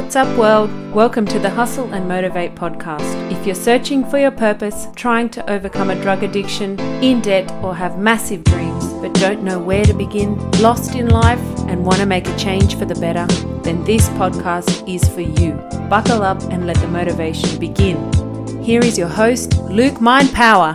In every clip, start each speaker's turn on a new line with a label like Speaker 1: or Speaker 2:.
Speaker 1: What's up, world? Welcome to the Hustle and Motivate podcast. If you're searching for your purpose, trying to overcome a drug addiction, in debt, or have massive dreams but don't know where to begin, lost in life, and want to make a change for the better, then this podcast is for you. Buckle up and let the motivation begin. Here is your host, Luke Mind Power.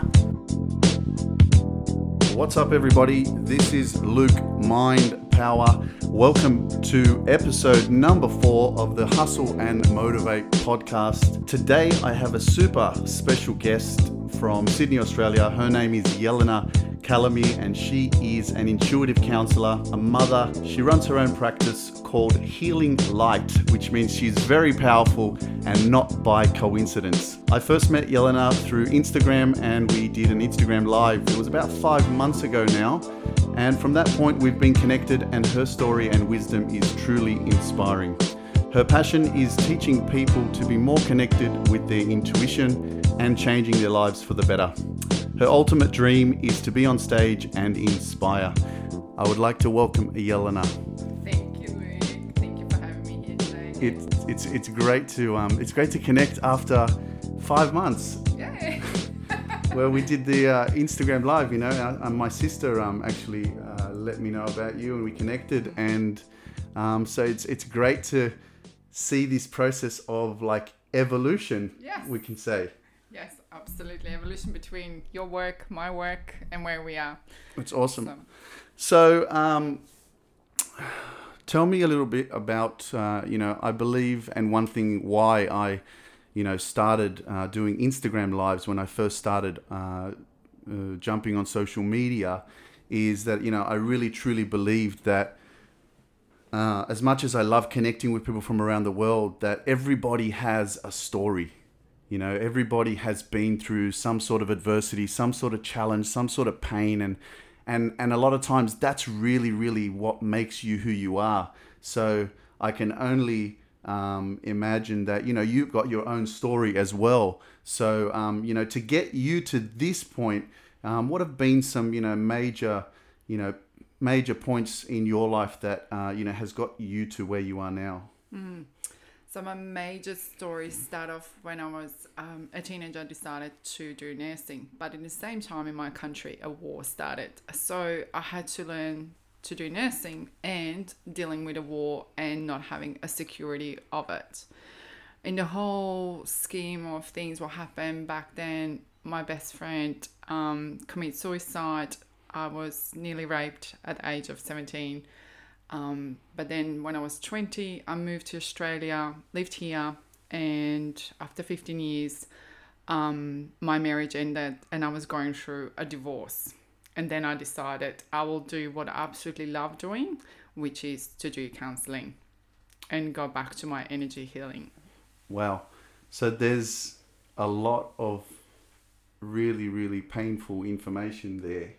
Speaker 2: What's up, everybody? This is Luke Mind Power. Welcome to episode number four of the Hustle and Motivate podcast. Today, I have a super special guest from Sydney, Australia. Her name is Yelena Calamy, and she is an intuitive counselor, a mother. She runs her own practice called Healing Light, which means she's very powerful and not by coincidence. I first met Yelena through Instagram, and we did an Instagram live. It was about five months ago now. And from that point, we've been connected, and her story and wisdom is truly inspiring. Her passion is teaching people to be more connected with their intuition and changing their lives for the better. Her ultimate dream is to be on stage and inspire. I would like to welcome Yelena.
Speaker 3: Thank you, Luke. Thank you for having me here today.
Speaker 2: It's it's it's great to um it's great to connect after five months
Speaker 3: Yay!
Speaker 2: where we did the uh, Instagram live. You know, uh, and my sister um actually uh, let me know about you and we connected and um so it's it's great to see this process of like evolution.
Speaker 3: Yes.
Speaker 2: we can say.
Speaker 3: Absolutely. Evolution between your work, my work, and where we are.
Speaker 2: It's awesome.
Speaker 3: So,
Speaker 2: So, um, tell me a little bit about, uh, you know, I believe, and one thing why I, you know, started uh, doing Instagram lives when I first started uh, uh, jumping on social media is that, you know, I really truly believed that. Uh, as much as I love connecting with people from around the world, that everybody has a story. You know, everybody has been through some sort of adversity, some sort of challenge, some sort of pain, and and and a lot of times that's really really what makes you who you are. So i can only um, imagine that you know you've got your own story as well. So um, you know to get you to this point um, what have been some you know major you know major points in your life that uh, you know has got you to where you are now
Speaker 3: so my major story started off when I was um, a teenager. I decided to do nursing, but in the same time in my country, a war started. So I had to learn to do nursing and dealing with a war and not having a security of it. in the whole scheme of things, what happened back then, my best friend um, committed suicide. I was nearly raped at the age of 17. Um, but then when I was 20, I moved to Australia, lived here, and after 15 years, um, my marriage ended and I was going through a divorce. And then I decided I will do what I absolutely love doing, which is to do counseling and go back to my energy healing.
Speaker 2: Wow. So there's a lot of really, really painful information there.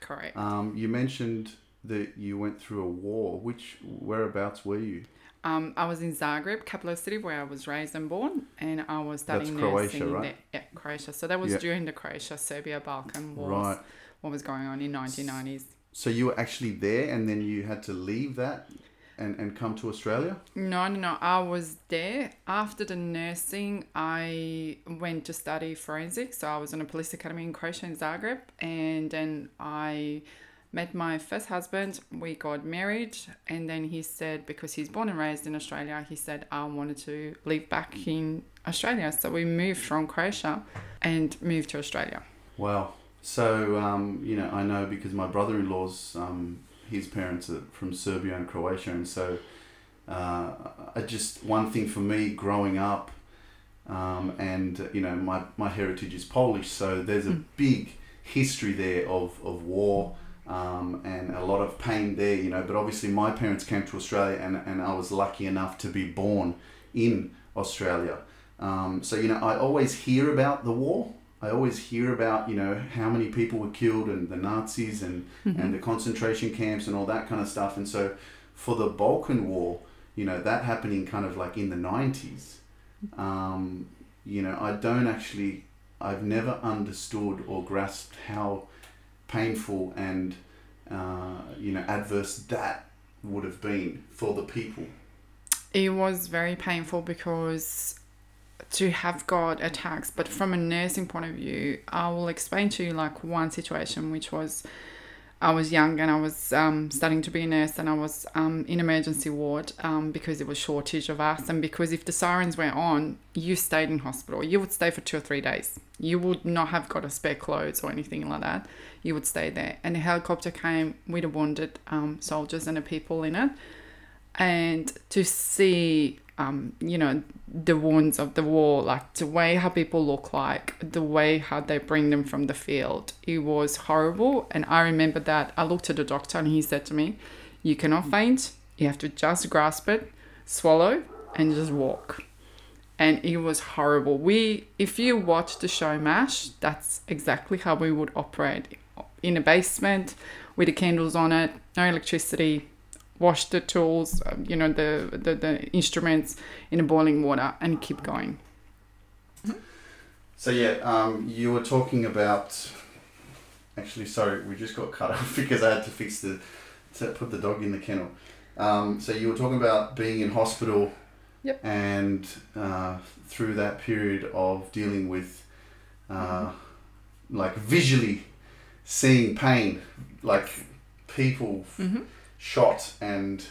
Speaker 3: Correct.
Speaker 2: Um, you mentioned that you went through a war. Which whereabouts were you?
Speaker 3: Um, I was in Zagreb, capital city where I was raised and born, and I was
Speaker 2: That's
Speaker 3: studying
Speaker 2: Croatia,
Speaker 3: nursing
Speaker 2: right?
Speaker 3: there. Yeah, Croatia. So that was
Speaker 2: Yeah.
Speaker 3: during the Croatia Serbia Balkan Wars.
Speaker 2: Right.
Speaker 3: What was going on in 1990s?
Speaker 2: So you were actually there, and then you had to leave that and, and come to Australia.
Speaker 3: No, no, no. I was there after the nursing. I went to study forensics. So I was in a police academy in Croatia in Zagreb, and then I met my first husband. We got married, and then he said because he's born and raised in Australia, he said I wanted to live back in Australia. So we moved from Croatia and moved to Australia.
Speaker 2: Wow. So um, you know, I know because my brother-in-law's um, his parents are from Serbia and Croatia, and so uh, I just one thing for me growing up, um, and you know, my my heritage is Polish, so there's a big history there of of war. Um, and a lot of pain there, you know. But obviously, my parents came to Australia, and, and I was lucky enough to be born in Australia. Um, so, you know, I always hear about the war. I always hear about, you know, how many people were killed and the Nazis and, and the concentration camps and all that kind of stuff. And so, for the Balkan War, you know, that happening kind of like in the 90s, um, you know, I don't actually, I've never understood or grasped how painful and, uh, you know, adverse that would have been for the people.
Speaker 3: It was very painful because to have got attacks, but from a nursing point of view, I will explain to you like one situation which was I was young and I was um, studying to be a nurse and I was um, in emergency ward um, because there was shortage of us and because if the sirens went on, you stayed in hospital. You would stay for two or three days. You would not have got a spare clothes or anything like that. You would stay there. And a helicopter came with the wounded um, soldiers and the people in it. And to see um, you know, the wounds of the war, like the way how people look like, the way how they bring them from the field. It was horrible. And I remember that I looked at the doctor and he said to me, You cannot faint, you have to just grasp it, swallow, and just walk. And it was horrible. We, if you watch the show MASH, that's exactly how we would operate in a basement with the candles on it, no electricity, wash the tools, uh, you know, the, the, the instruments in boiling water and keep going.
Speaker 2: So yeah, um, you were talking about. Actually, sorry, we just got cut off because I had to fix the, to put the dog in the kennel. Um, so you were talking about being in hospital.
Speaker 3: Yep.
Speaker 2: And uh, through that period of dealing with, uh, mm-hmm. like visually seeing pain, like people.
Speaker 3: Mm-hmm
Speaker 2: shot and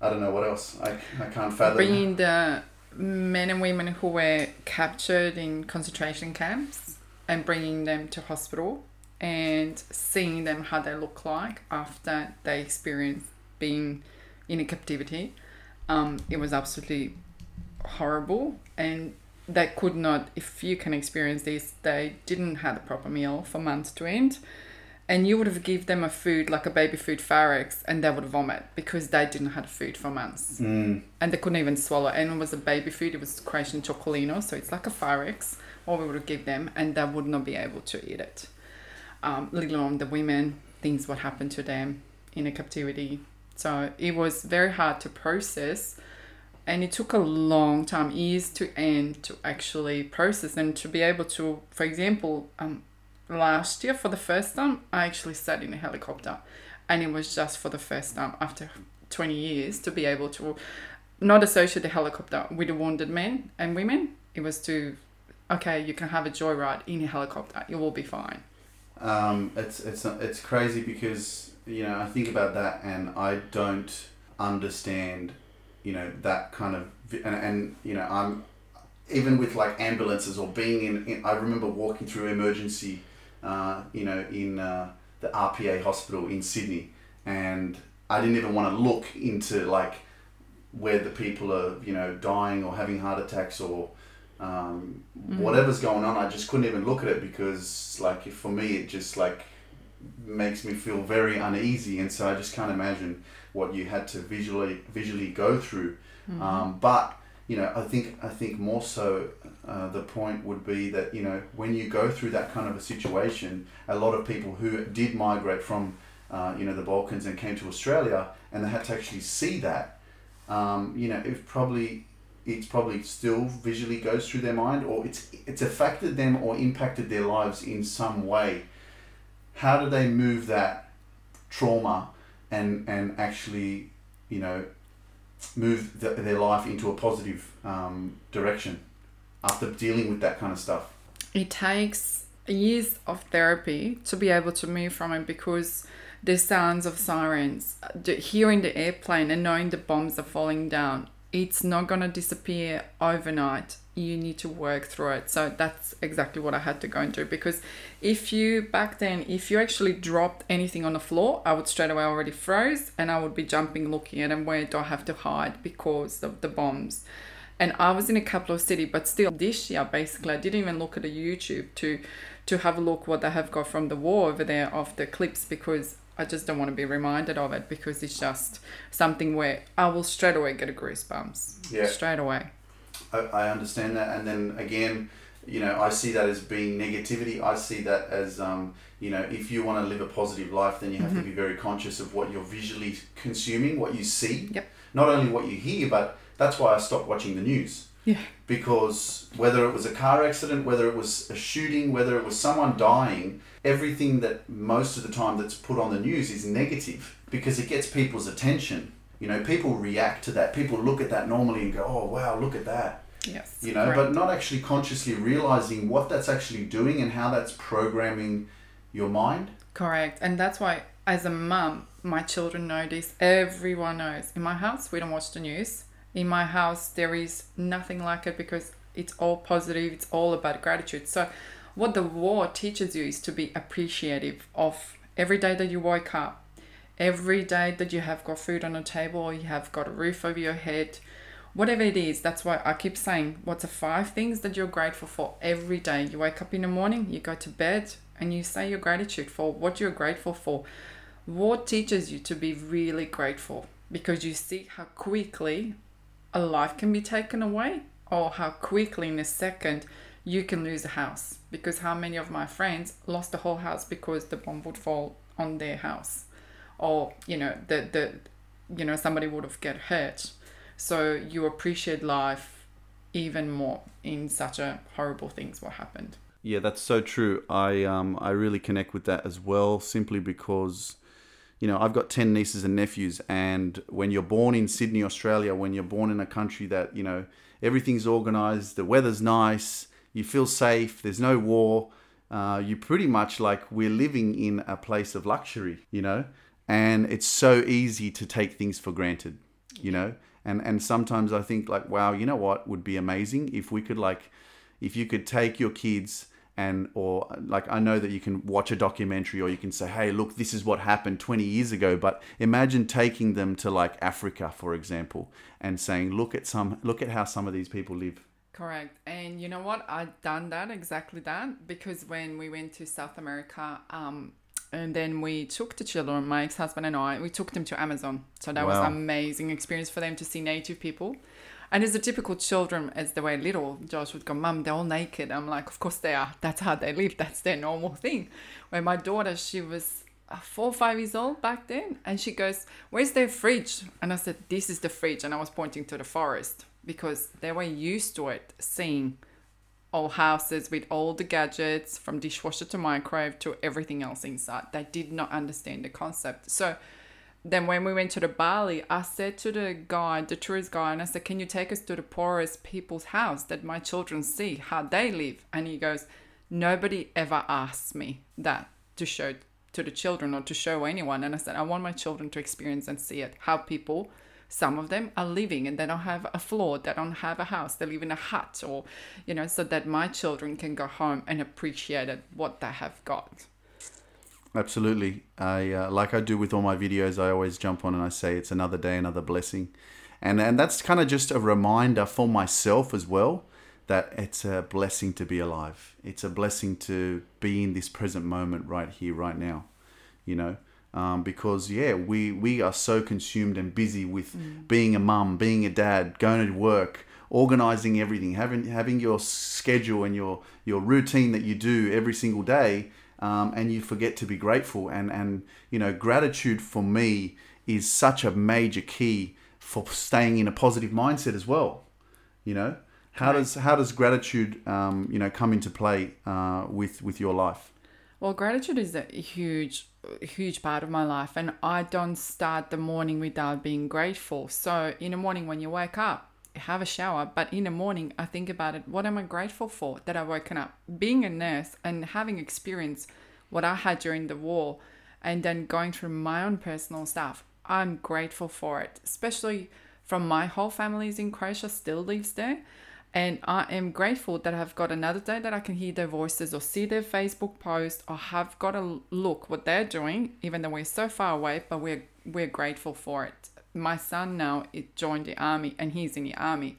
Speaker 2: I don't know what else. I, I can't fathom.
Speaker 3: Bringing the men and women who were captured in concentration camps and bringing them to hospital and seeing them how they look like after they experience being in a captivity. Um, it was absolutely horrible and they could not if you can experience this they didn't have a proper meal for months to end and you would have give them a food like a baby food Farex and they would vomit because they didn't have food for months.
Speaker 2: Mm.
Speaker 3: and they couldn't even swallow. And it was a baby food. It was Croatian Čokolino so it's like a Farex or we would give them and they would not be able to eat it. Um, little on the women things what happened to them in a captivity. So it was very hard to process and it took a long time years to end to actually process and to be able to for example um, last year for the first time i actually sat in a helicopter. And it was just for the first time after 20 years to be able to not associate the helicopter with the wounded men and women. It was to okay you can have a joyride in a helicopter. You will be fine.
Speaker 2: Um, it's it's it's crazy because you know I think about that and I don't understand you know that kind of and, and you know I'm even with like ambulances or being in, in I remember walking through emergency uh, you know, in uh, the RPA hospital in Sydney, and I didn't even want to look into like where the people are, you know, dying or having heart attacks or um, mm. whatever's going on. I just couldn't even look at it because, like, for me, it just like makes me feel very uneasy, and so I just can't imagine what you had to visually visually go through. Mm-hmm. Um, but you know, I think I think more so uh, the point would be that you know when you go through that kind of a situation, a lot of people who did migrate from uh, you know the Balkans and came to Australia and they had to actually see that, um, you know, it probably it's probably still visually goes through their mind or it's it's affected them or impacted their lives in some way. How do they move that trauma and and actually you know move the, their life into a positive um, direction after dealing with that kind of stuff?
Speaker 3: It takes years of therapy to be able to move from it because the sounds of sirens, hearing the airplane and knowing the bombs are falling down, it's not going to disappear overnight you need to work through it. So that's exactly what I had to go and do because if you back then, if you actually dropped anything on the floor, I would straight away already froze and I would be jumping, looking at them. Where do I have to hide because of the bombs? And I was in a couple of cities, but still this year, basically, I didn't even look at a YouTube to to have a look what they have got from the war over there of the clips because I just don't want to be reminded of it because it's just something where I will straight away get a goosebumps.
Speaker 2: Yeah.
Speaker 3: Straight away.
Speaker 2: I, I understand that, and then again, you know, I see that as being negativity. I see that as, um, you know, if you want to live a positive life, then you have mm-hmm. to be very conscious of what you're visually consuming, what you see.
Speaker 3: Yep.
Speaker 2: Not only what you hear, but that's why I stopped watching the news.
Speaker 3: Yeah.
Speaker 2: Because whether it was a car accident, whether it was a shooting, whether it was someone dying, everything that most of the time that's put on the news is negative because it gets people's attention You know, people react to that. People look at that normally and go, "Oh, wow, look at that."
Speaker 3: Yes.
Speaker 2: You know,
Speaker 3: correct.
Speaker 2: but not actually consciously realizing what that's actually doing and how that's programming your mind.
Speaker 3: Correct. And that's why, as a mum, my children know this. Everyone knows. In my house, we don't watch the news. In my house, there is nothing like it because it's all positive, it's all about gratitude. So, what the war teaches you is to be appreciative of every day that you wake up, every day that you have got food on the table or you have got a roof over your head. Whatever it is, that's why I keep saying, what's the five things that you're grateful for every day? You wake up in the morning, you go to bed, and you say your gratitude for what you're grateful for. What teaches you to be really grateful? Because you see how quickly a life can be taken away, or how quickly in a second you can lose a house. Because how many of my friends lost the whole house because the bomb would fall on their house, or you know the the you know somebody would have get hurt. So you appreciate life even more in such a horrible things what happened.
Speaker 2: Yeah, that's so true. I um I really connect with that as well, simply because, you know, I've got ten nieces and nephews, and when you're born in Sydney, Australia, when you're born in a country that you know everything's organized, the weather's nice, you feel safe, there's no war, uh, you pretty much like we're living in a place of luxury, you know, and it's so easy to take things for granted, you know, and and sometimes I think like, wow, you know what would be amazing if we could like, if you could take your kids and or like I know that you can watch a documentary or you can say, hey, look, this is what happened 20 years ago, but imagine taking them to like Africa, for example, and saying, look at some, look at how some of these people live.
Speaker 3: Correct. And you know what? I've done that exactly that because when we went to South America, um, and then we took the children, my ex husband and I, we took them to Amazon. So that was an amazing experience for them to see native people. And as the typical children, as they were little, Josh would go, Mum, they're all naked. I'm like, Of course they are. That's how they live. That's their normal thing. Where my daughter, she was uh, four or five years old back then, and she goes, Where's their fridge? And I said, This is the fridge. And I was pointing to the forest because they were used to it, seeing old houses with all the gadgets from dishwasher to microwave to everything else inside. They did not understand the concept. So then when we went to the Bali, I said to the guy, the tourist guy, and I said, Can you take us to the poorest people's house that my children see how they live? And he goes, Nobody ever asks me that to show to the children or to show anyone. And I said, I want my children to experience and see it. How people, some of them are living and they don't have a floor, they don't have a house, they live in a hut or, you know, so that my children can go home and appreciate it, what they have got.
Speaker 2: Absolutely. I uh, like I do with all my videos. I always jump on and I say it's another day, another blessing, and and that's kind of just a reminder for myself as well that it's a blessing to be alive. It's a blessing to be in this present moment right here, right now. You know, um, because yeah, we we are so consumed and busy with being a mum, being a dad, going to work, organizing everything, having having your schedule and your your routine that you do every single day, um, and you forget to be grateful. And and you know, gratitude for me is such a major key for staying in a positive mindset as well. You know, how
Speaker 3: Right.
Speaker 2: does how does gratitude um, you know come into play uh, with with your life?
Speaker 3: Well, gratitude is a huge, huge part of my life, and I don't start the morning without being grateful. So, in the morning when you wake up, have a shower, but in the morning, I think about it what am I grateful for that I've woken up? Being a nurse and having experienced what I had during the war, and then going through my own personal stuff, I'm grateful for it, especially from my whole family is in Croatia, still lives there. And I am grateful that I've got another day that I can hear their voices or see their Facebook post or have got a look what they're doing, even though we're so far away, but we're we're grateful for it. My son now it joined the army and he's in the army.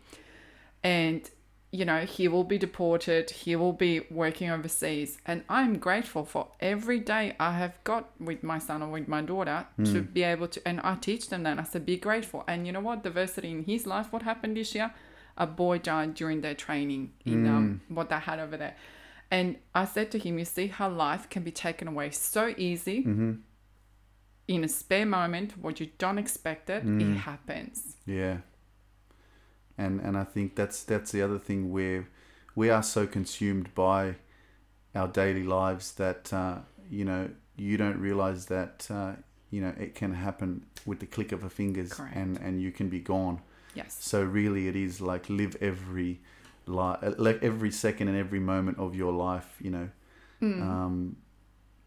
Speaker 3: And you know, he will be deported, he will be working overseas. And I'm grateful for every day I have got with my son or with my daughter to hmm. be able to and I teach them that. I said, be grateful. And you know what? Diversity in his life, what happened this year? a boy died during their training in um, hmm. what they had over there. And I said to him, You see how life can be taken away so easy mm-hmm. In a spare moment, what you don't expect it, it happens.
Speaker 2: Yeah. And and I think that's that's the other thing where we are so consumed by our daily lives that uh, you know you don't realize that uh, you know it can happen with the click of a fingers
Speaker 3: Correct.
Speaker 2: and and you can be gone
Speaker 3: Yes.
Speaker 2: so really it is like live every li- like every second and every moment of your life you know
Speaker 3: Mm.
Speaker 2: um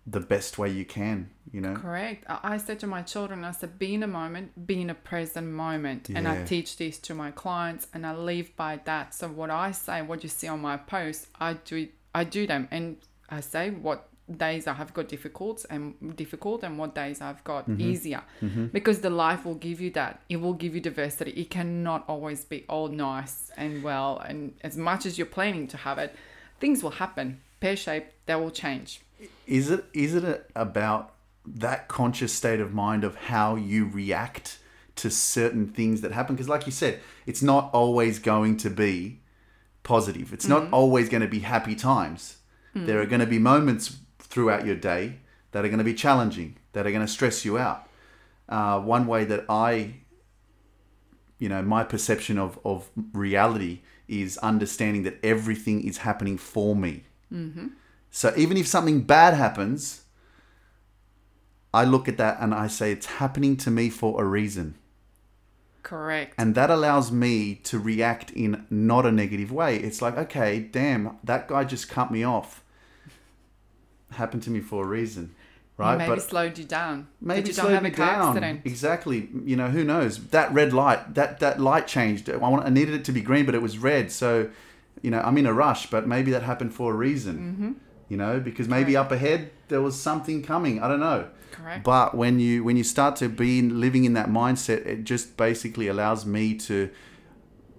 Speaker 2: the best way you can you know
Speaker 3: Correct. I I said to my children, I said, be in a moment, be in a present moment. And I teach this to my clients and I live by that. So what I say, what you see on my posts, I do I do them and I say what days I have got difficult and difficult and what days I've got mm-hmm. easier. Mm-hmm. Because the life will give you that. It will give you diversity. It cannot always be all nice and well and as much as you're planning to have it, things will happen. Pear shape, they will change.
Speaker 2: is it is it about that conscious state of mind of how you react to certain things that happen. Because like you said it's not always going to be positive. It's not mm-hmm. always going to be happy times. Mm. There are going to be moments throughout your day that are going to be challenging that are going to stress you out. Uh, one way that i you know my perception of, of reality is understanding that everything is happening for me. Mm-hmm. So even if something bad happens, I look at that and I say it's happening to me for a reason.
Speaker 3: Correct.
Speaker 2: And that allows me to react in not a negative way. It's like, okay, damn, that guy just cut me off. Happened to me for a reason. Right?
Speaker 3: Maybe slowed you down.
Speaker 2: maybe
Speaker 3: you
Speaker 2: slowed
Speaker 3: don't have
Speaker 2: me
Speaker 3: a car
Speaker 2: down.
Speaker 3: accident.
Speaker 2: Exactly. You know, who knows? That red light, that that light changed. I want, I needed it to be green, but it was red. So, you know, I'm in a rush, but maybe that happened for a reason.
Speaker 3: Mm-hmm.
Speaker 2: You know, because maybe up ahead there was something coming. I don't know.
Speaker 3: Correct.
Speaker 2: But when you when you start to be living in that mindset, it just basically allows me to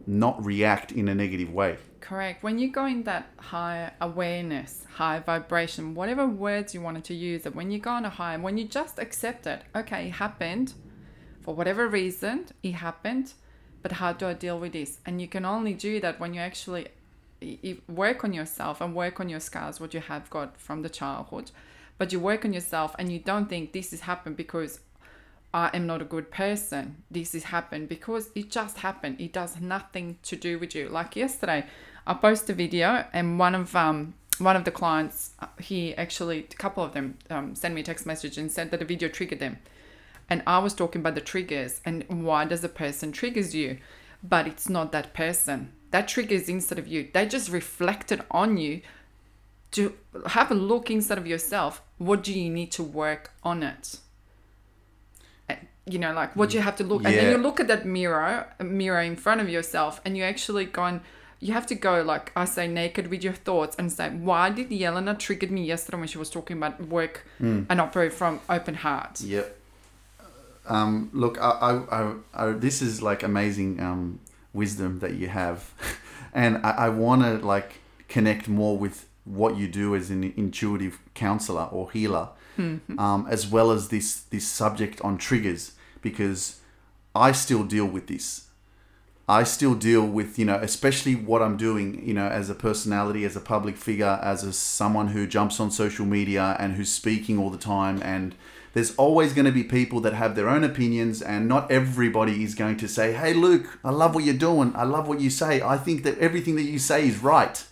Speaker 2: not react in a negative way.
Speaker 3: Correct. When you go in that high awareness, high vibration, whatever words you wanted to use, that when you go on a high, when you just accept it, okay, it happened for whatever reason, it happened, but how do I deal with this? And you can only do that when you actually work on yourself and work on your scars, what you have got from the childhood. But you work on yourself and you don't think this has happened because I am not a good person. This has happened because it just happened. It does nothing to do with you. Like yesterday, I posted a video and one of um one of the clients, uh, he actually a couple of them um, sent me a text message and said that the video triggered them. And I was talking about the triggers and why does a person triggers you, but it's not that person. That triggers instead of you. They just reflected on you to have a look inside of yourself. What do you need to work on it? You know, like what do you have to look, and then you look at that mirror, mirror in front of yourself, and you actually go and you have to go like I say, naked with your thoughts, and say, why did Yelena triggered me yesterday when she was talking about work and operate from open heart?
Speaker 2: Yep. Um, look, I, I, I, I, this is like amazing um, wisdom that you have, and I, I want to like connect more with what you do as an intuitive counselor or healer, um, as well as this this subject on triggers because I still deal with this. I still deal with, you know, especially what I'm doing, you know, as a personality, as a public figure, as a, someone who jumps on social media and who's speaking all the time. And there's always going to be people that have their own opinions, and not everybody is going to say, Hey, Luke, I love what you're doing. I love what you say. I think that everything that you say is right.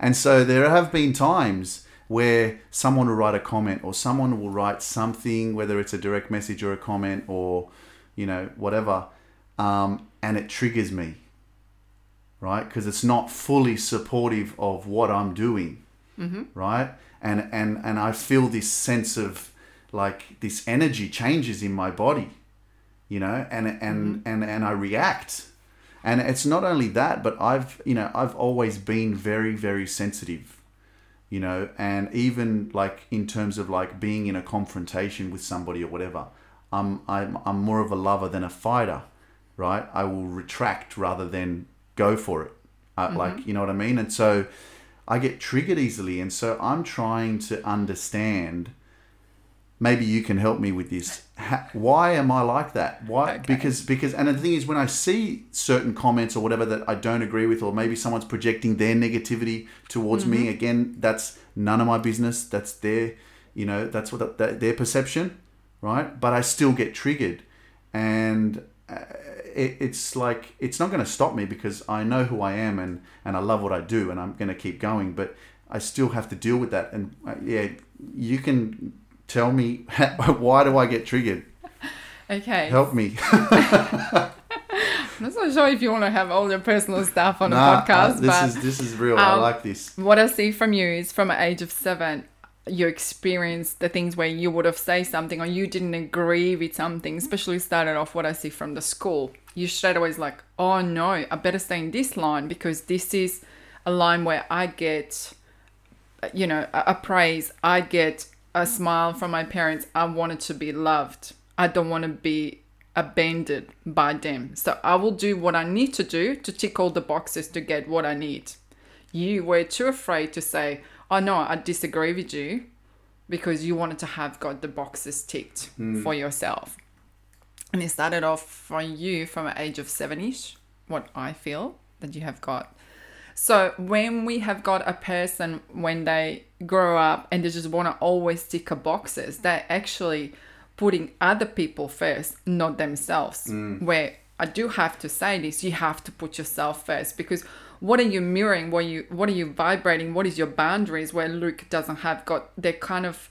Speaker 2: And so there have been times where someone will write a comment or someone will write something, whether it's a direct message or a comment or, you know, whatever, um, and it triggers me, right? Because it's not fully supportive of what I'm doing, right? And, and, and I feel this sense of like this energy changes in my body, you know, and, and, and, and I react. And it's not only that, but I've, you know, I've always been very, very sensitive, you know, and even like in terms of like being in a confrontation with somebody or whatever, I'm, I'm, I'm more of a lover than a fighter, right? I will retract rather than go for it. Uh, Like, you know what I mean? And so I get triggered easily. And so I'm trying to understand maybe you can help me with this. Ha- Why am I like that? Why?
Speaker 3: Okay.
Speaker 2: Because because and the thing is, when I see certain comments or whatever that I don't agree with, or maybe someone's projecting their negativity towards me, again, that's none of my business. That's their, you know, that's what that, their perception, right? But I still get triggered, and uh, it, it's like it's not going to stop me because I know who I am and and I love what I do, and I'm going to keep going. But I still have to deal with that, and uh, yeah, you can tell me why do I get triggered?
Speaker 3: Okay.
Speaker 2: Help me.
Speaker 3: I'm not sure if you want to have all your personal stuff on
Speaker 2: Nah,
Speaker 3: the podcast,
Speaker 2: uh, this
Speaker 3: but
Speaker 2: is this is real. I
Speaker 3: um,
Speaker 2: like this.
Speaker 3: what I see from you is from an age of seven, you experienced the things where you would have said something or you didn't agree with something, especially started off what I see from the school. You straight away is like, oh no, I better stay in this line because this is a line where I get, you know, a, a praise. I get a smile from my parents. I wanted to be loved. I don't want to be abandoned by them. So I will do what I need to do to tick all the boxes to get what I need. You were too afraid to say, oh no, I disagree with you because you wanted to have got the boxes ticked hmm. for yourself. And it started off for you from an age of seven ish, what I feel that you have got. So when we have got a person when they grow up and they just want to always tick a boxes, they're actually putting other people first, not themselves. Where I do have to say this, you have to put yourself first because what are you mirroring? What are you what are you vibrating? What is your boundaries? Where Luke doesn't have got they're kind of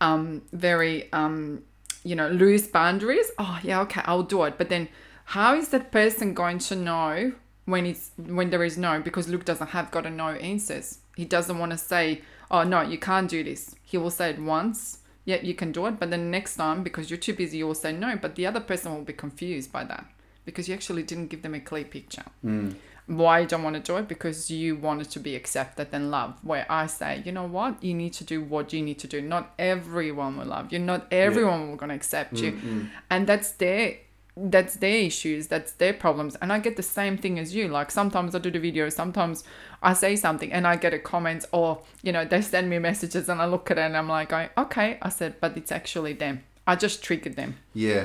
Speaker 3: um, very um, you know loose boundaries. Oh yeah, okay, I'll do it. But then how is that person going to know when it's when there is no? Because Luke doesn't have got a no answers. He doesn't want to say, oh no, you can't do this. He will say it once. Yeah, you can do it, but then next time because you're too busy, you will say no. But the other person will be confused by that because you actually didn't give them a clear picture hmm. why you don't want to do it because you wanted to be accepted and loved where i say you know what you need to do what you need to do not everyone will love you not everyone will going to accept you mm-hmm. and that's their that's their issues that's their problems and i get the same thing as you like sometimes i do the video sometimes i say something and i get a comment or you know they send me messages and i look at it and i'm like going, okay i said but it's actually them i just triggered them
Speaker 2: Yeah.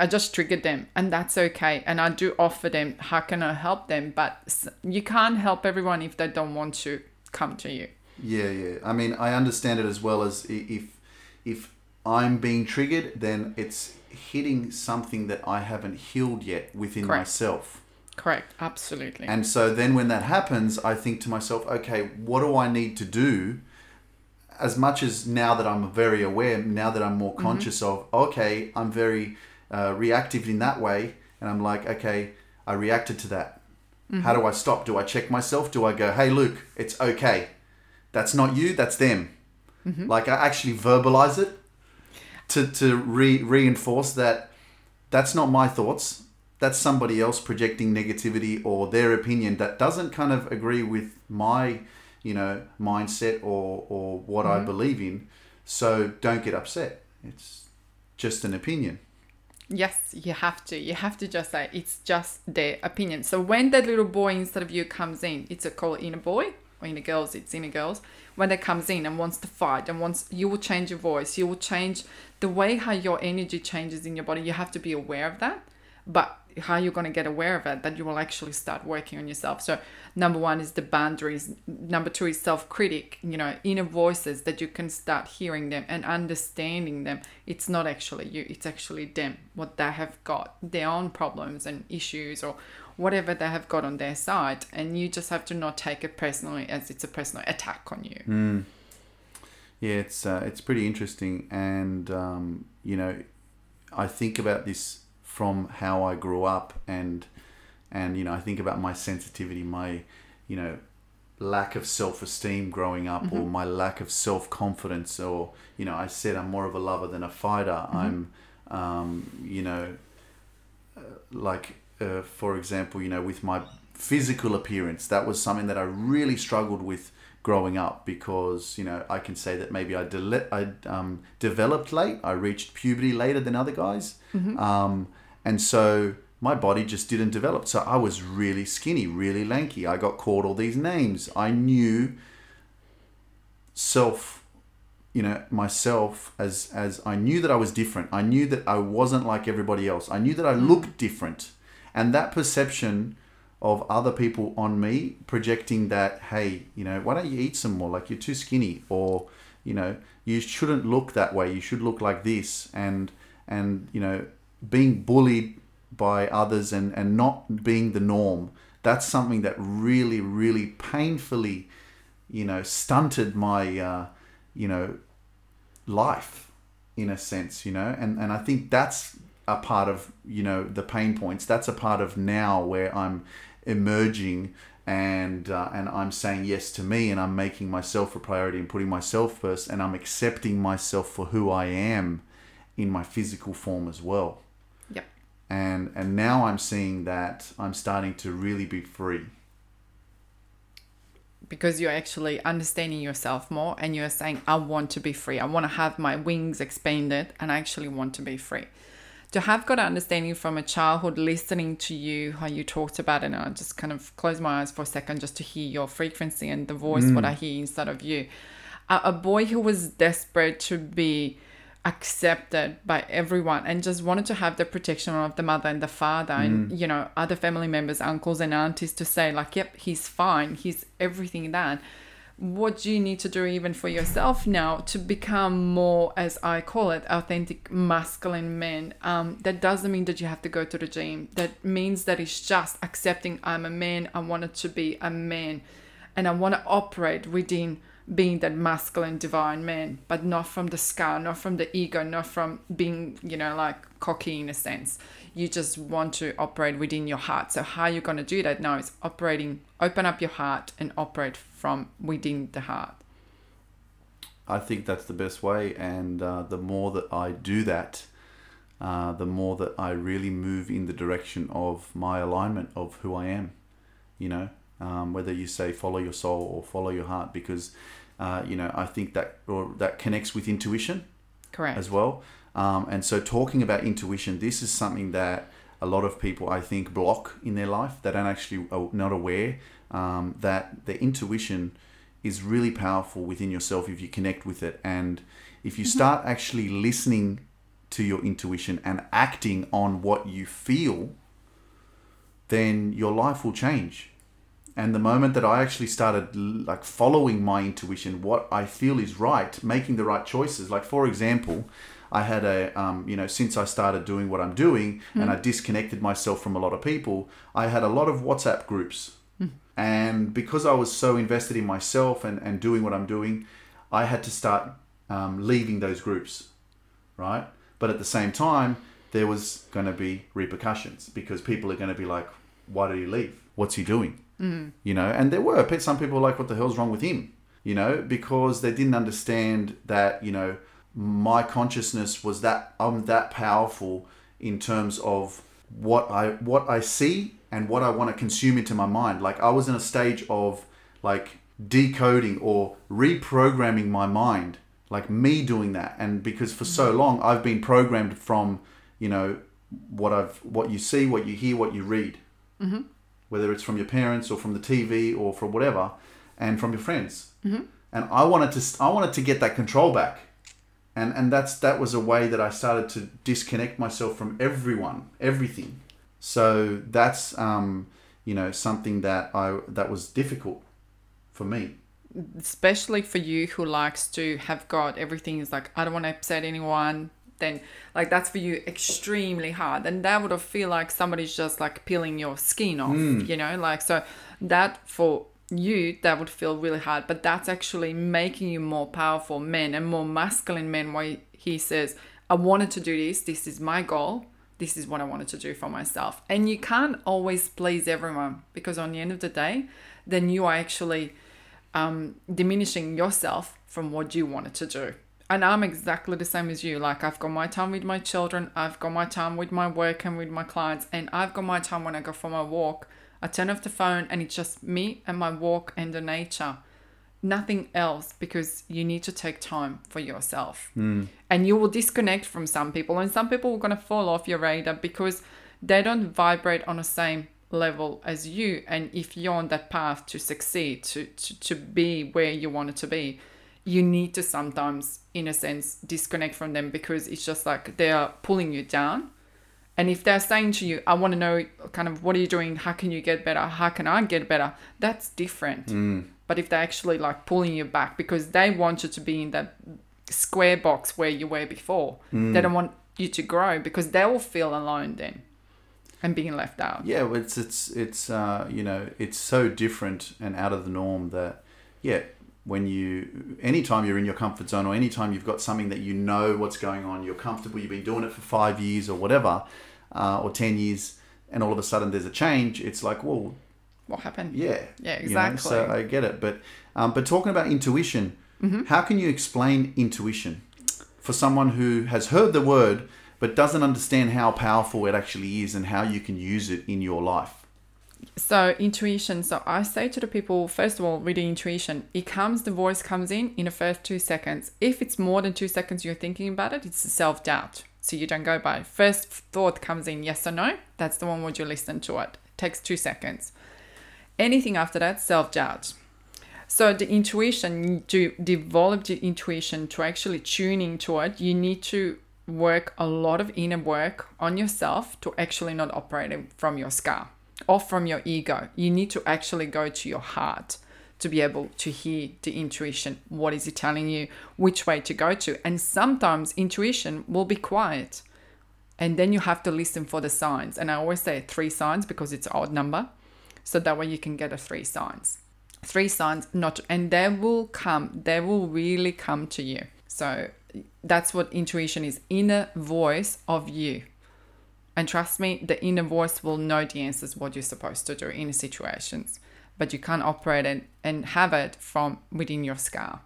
Speaker 3: I just triggered them, and that's okay. And I do offer them, how can I help them? But you can't help everyone if they don't want to come to you.
Speaker 2: Yeah, yeah. I mean, I understand it as well as if if I'm being triggered, then it's hitting something that I haven't healed yet within
Speaker 3: Correct.
Speaker 2: myself.
Speaker 3: Correct, absolutely.
Speaker 2: And so then when that happens, I think to myself, okay, what do I need to do? As much as now that I'm very aware, now that I'm more mm-hmm. conscious of, okay, I'm very uh, reactive in that way, and I'm like, okay, I reacted to that. Mm-hmm. How do I stop? Do I check myself? Do I go, hey, Luke, it's okay. That's not you, that's them. Mm-hmm. Like I actually verbalize it to, to re- reinforce that that's not my thoughts. That's somebody else projecting negativity or their opinion that doesn't kind of agree with my, you know, mindset or, or what I mm-hmm. believe in. So don't get upset. It's just an opinion.
Speaker 3: yes, you have to. You have to just say it's just their opinion. So when that little boy instead of you comes in, it's a call in a boy or inner girls, it's inner girls. When that comes in and wants to fight and wants, you will change your voice. You will change the way how your energy changes in your body. You have to be aware of that. But how you're going to get aware of it, that you will actually start working on yourself. So, number one is the boundaries. Number two is self critic, you know, inner voices that you can start hearing them and understanding them. It's not actually you, it's actually them, what they have got, their own problems and issues or whatever they have got on their side. And you just have to not take it personally as it's a personal attack on you.
Speaker 2: Yeah, it's uh, it's pretty interesting, and um, you know, I think about this from how I grew up, and and you know, I think about my sensitivity, my you know, lack of self esteem growing up, or my lack of self confidence, or you know, I said I'm more of a lover than a fighter. I'm, um, you know, uh, like uh, for example, you know, with my physical appearance, that was something that I really struggled with growing up because you know I can say that maybe I dele- I um, developed late. I reached puberty later than other guys, um, and so my body just didn't develop. So I was really skinny, really lanky. I got called all these names. I knew self you know myself as as I knew that I was different. I knew that I wasn't like everybody else. I knew that I looked different. And that perception of other people on me projecting that hey, you know, why don't you eat some more like you're too skinny or you know, you shouldn't look that way. You should look like this and and you know, being bullied by others and and not being the norm. That's something that really really painfully you know stunted my uh, you know life in a sense, you know, and and I think that's a part of you know the pain points. That's a part of now where I'm emerging and uh, and I'm saying yes to me and I'm making myself a priority and putting myself first and I'm accepting myself for who I am in my physical form as well.
Speaker 3: Yep.
Speaker 2: And and now I'm seeing that I'm starting to really be free.
Speaker 3: Because you're actually understanding yourself more and you're saying, I want to be free. I want to have my wings expanded and I actually want to be free to have got an understanding from a childhood listening to you how you talked about it and i just kind of close my eyes for a second just to hear your frequency and the voice mm. what i hear inside of you a, a boy who was desperate to be accepted by everyone and just wanted to have the protection of the mother and the father mm. and you know other family members uncles and aunties to say like yep he's fine he's everything that what do you need to do even for yourself now to become more as i call it authentic masculine men? Um, that doesn't mean that you have to go to the gym. That means that it's just accepting i'm a man i wanted to be a man. And i want to operate within being that masculine divine man but not from the scar not from the ego not from being you know like cocky in a sense you just want to operate within your heart so how you're going to do that now is operating open up your heart and operate from within the heart.
Speaker 2: I think that's the best way, and uh, the more that I do that, uh, the more that I really move in the direction of my alignment of who I am. You know, um, whether you say follow your soul or follow your heart, because uh, you know I think that or that connects with intuition,
Speaker 3: correct,
Speaker 2: as well. Um, and so, talking about intuition, this is something that a lot of people I think block in their life. They don't actually are uh, not aware um, that the intuition is really powerful within yourself if you connect with it. And if you mm-hmm. start actually listening to your intuition and acting on what you feel, then your life will change. And the moment that I actually started like following my intuition, what I feel is right, making the right choices. Like for example, I had a, um, you know, since I started doing what I'm doing mm. and I disconnected myself from a lot of people, I had a lot of WhatsApp groups and because I was so invested in myself and, and doing what I'm doing, I had to start um, leaving those groups, right? But at the same time, there was going to be repercussions because people are going to be like, why did he leave? What's he doing?
Speaker 3: Mm.
Speaker 2: You know, and there were some people were like, what the hell's wrong with him? You know, because they didn't understand that, you know, my consciousness was that I'm that powerful in terms of what I what I see and what I want to consume into my mind. Like I was in a stage of like decoding or reprogramming my mind, like me doing that. And because for so long I've been programmed from, you know, what I've what you see, what you hear, what you read.
Speaker 3: Mm-hmm.
Speaker 2: Whether it's from your parents or from the TV or from whatever, and from your friends.
Speaker 3: Mm-hmm.
Speaker 2: And I wanted to I wanted to get that control back. And and that's that was a way that I started to disconnect myself from everyone, everything so that's um, you know something that I that was difficult for me.
Speaker 3: Especially for you who likes to have got everything is like I don't want to upset anyone. Then like that's for you extremely hard, and that would feel like somebody's just like peeling your skin off.
Speaker 2: Mm.
Speaker 3: You know, like so that for you that would feel really hard but that's actually making you more powerful men and more masculine men why he says i wanted to do this this is my goal this is what I wanted to do for myself. And you can't always please everyone because on the end of the day, then you are actually um, diminishing yourself from what you wanted to do. And I'm exactly the same as you. Like, I've got my time with my children, I've got my time with my work and with my clients, and I've got my time when I go for my walk. I turn off the phone and it's just me and my walk and the nature nothing else because you need to take time for yourself.
Speaker 2: Mm.
Speaker 3: And you will disconnect from some people, and some people are going to fall off your radar because they don't vibrate on the same level as you. And if you're on that path to succeed, to, to, to be where you want it to be, you need to sometimes, in a sense, disconnect from them because it's just like they are pulling you down. And if they're saying to you, I want to know kind of what are you doing? How can you get better? How can I get better? That's different.
Speaker 2: Mm
Speaker 3: but if they're actually like pulling you back because they want you to be in that square box where you were before,
Speaker 2: mm.
Speaker 3: they don't want you to grow because they will feel alone then and being left out.
Speaker 2: Yeah, it's it's it's uh, you know it's so different and out of the norm that yeah when you anytime you're in your comfort zone or anytime you've got something that you know what's going on you're comfortable you've been doing it for five years or whatever uh, or 10 years and all of a sudden there's a change it's like well
Speaker 3: What happened?
Speaker 2: yeah
Speaker 3: Yeah,
Speaker 2: you know,
Speaker 3: exactly.
Speaker 2: so i get it but um, but talking about intuition
Speaker 3: Mm-hmm.
Speaker 2: how can you explain intuition for someone who has heard the word but doesn't understand how powerful it actually is and how you can use it in your life
Speaker 3: So intuition. So I say to the people, first of all, with the intuition, it comes, the voice comes in in the first two seconds. If it's more than two seconds you're thinking about it, it's self doubt. So you don't go by. First thought comes in, yes or no. That's the one would you listen to it. takes two seconds. Anything after that, self-judge So the intuition, to develop the intuition to actually tune into it, you need to work a lot of inner work on yourself to actually not operate from your scar or from your ego. You need to actually go to your heart to be able to hear the intuition. What is it telling you? Which way to go to? And sometimes intuition will be quiet. And then you have to listen for the signs. And I always say three signs because it's odd number. So that way you can get a three signs. Three signs, not and they will come, they will really come to you. So that's what intuition is inner voice of you. And trust me, the inner voice will know the answers what you're supposed to do in situations. But you can't operate it and have it from within your scar.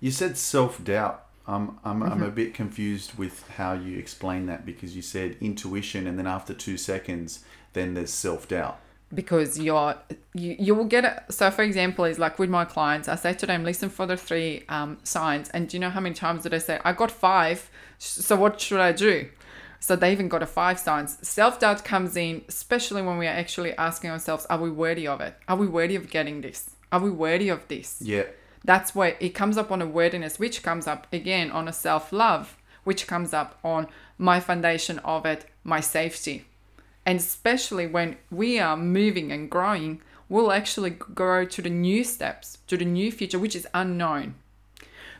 Speaker 2: You said self doubt. I'm, I'm, I'm
Speaker 3: Mm-hmm.
Speaker 2: a bit confused with how you explain that because you said intuition and then after two seconds, then there's self doubt.
Speaker 3: because you're you, you will get it so for example is like with my clients i say to them listen for the three um, signs and do you know how many times did i say i got five so what should i do so they even got a five signs self-doubt comes in especially when we are actually asking ourselves are we worthy of it are we worthy of getting this are we worthy of this
Speaker 2: Yeah.
Speaker 3: that's where it comes up on a worthiness, which comes up again on a self love, which comes up on my foundation of it, my safety. And especially when we are moving and growing, we'll actually grow to the new steps, to the new future, which is unknown.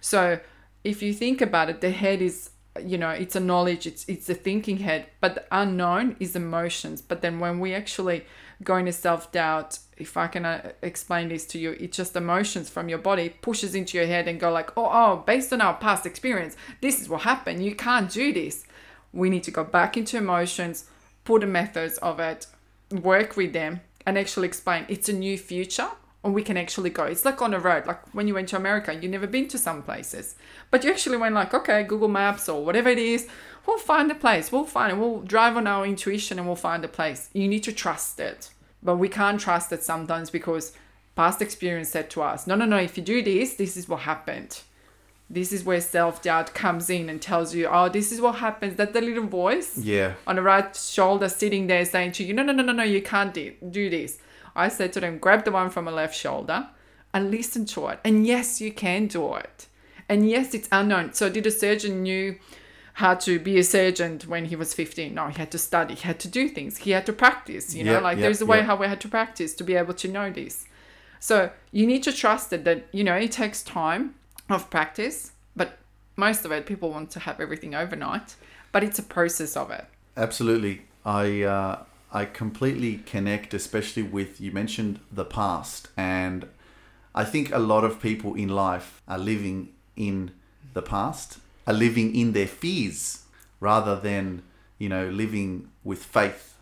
Speaker 3: So if you think about it, the head is you know it's a knowledge it's it's a thinking head but the unknown is emotions. But then when we actually go into self-doubt if i can uh, explain this to you it's just emotions from your body pushes into your head and go like oh oh based on our past experience this is what happened. You can't do this. We need to go back into emotions put the methods of it work with them and actually explain it's a new future and we can actually go. It's like on a road, like when you went to America, you've never been to some places, but you actually went like, okay, Google Maps or whatever it is, we'll find a place, we'll find it, we'll drive on our intuition and we'll find a place. You need to trust it, but we can't trust it sometimes because past experience said to us, no, no, no, if you do this, this is what happened. This is where self doubt comes in and tells you, oh, this is what happens. That the little voice
Speaker 2: Yeah.
Speaker 3: on the right shoulder sitting there saying to you, no, no, no, no, no, you can't do this. I said to them, grab the one from the left shoulder and listen to it. And yes, you can do it. And yes, it's unknown. So did a surgeon knew how to be a surgeon when he was 15? No, he had to study. He had to do things. He had to practice, you know,
Speaker 2: Yep,
Speaker 3: like
Speaker 2: yep,
Speaker 3: there's a way
Speaker 2: yep.
Speaker 3: how we had to practice to be able to know this. So you need to trust it that, you know, it takes time of practice, but most of it, people want to have everything overnight, but it's a process of it.
Speaker 2: Absolutely. I uh, I completely connect, especially with you mentioned the past, and I think a lot of people in life are living in the past, are living in their fears rather than you know living with faith.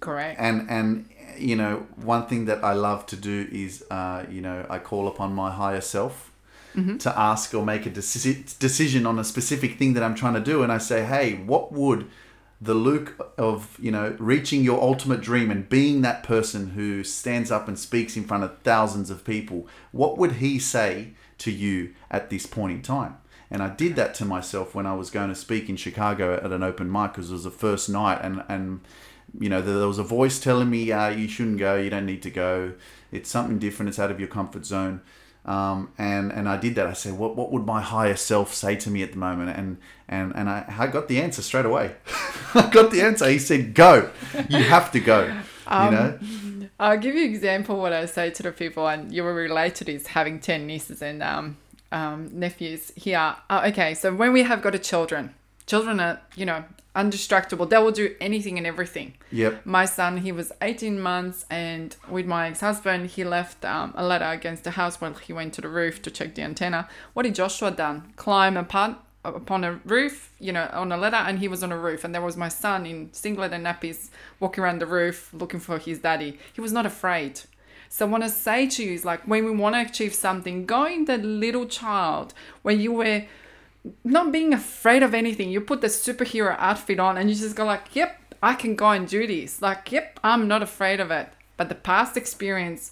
Speaker 3: Correct.
Speaker 2: And and you know one thing that I love to do is uh, you know I call upon my higher self to ask or make a deci- decision on a specific thing that I'm trying to do, and I say, hey, what would the Luke of you know reaching your ultimate dream and being that person who stands up and speaks in front of thousands of people, what would he say to you at this point in time? And I did that to myself when I was going to speak in Chicago at an open mic because it was the first night, and and you know there was a voice telling me uh, you shouldn't go, you don't need to go. It's something different. It's out of your comfort zone. Um, and and I did that. I said, what what would my higher self say to me at the moment? And and and I, I got the answer straight away. I got the answer. He said, go. You have to go. you know.
Speaker 3: I'll give you an example what I say to the people, and you will relate to this having 10 nieces and um, um, nephews here. Uh, okay, so when we have got a children, children are, you know, undistractable. They will do anything and everything.
Speaker 2: Yep.
Speaker 3: My son, he was 18 months, and with my ex husband, he left um, a ladder against the house while he went to the roof to check the antenna. What did Joshua done? Climb apart upon a roof, you know, on a ladder, and he was on a roof, and there was my son in singlet and nappies walking around the roof looking for his daddy. He was not afraid. So what I want to say to you is like when we want to achieve something, go in the little child where you were not being afraid of anything. You put the superhero outfit on and you just go like, yep, I can go and do this. Like, yep, I'm not afraid of it. But the past experience,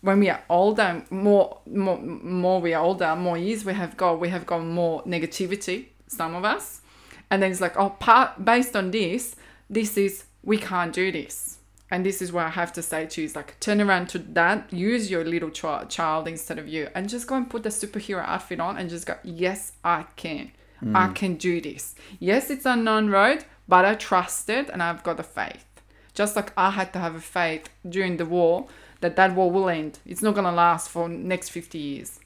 Speaker 3: when we are older, more, more, more we are older, more years we have got, we have got more negativity. Some of us, and then it's like, oh, part based on this, this is we can't do this. And this is where I have to say to you is like turn around to that, use your little ch- child instead of you, and just go and put the superhero outfit on and just go, yes, I can. I can do this. Yes, it's a unknown road, but I trust it and I've got the faith. Just like I had to have a faith during the war that that war will end. It's not going to last for next 50 years.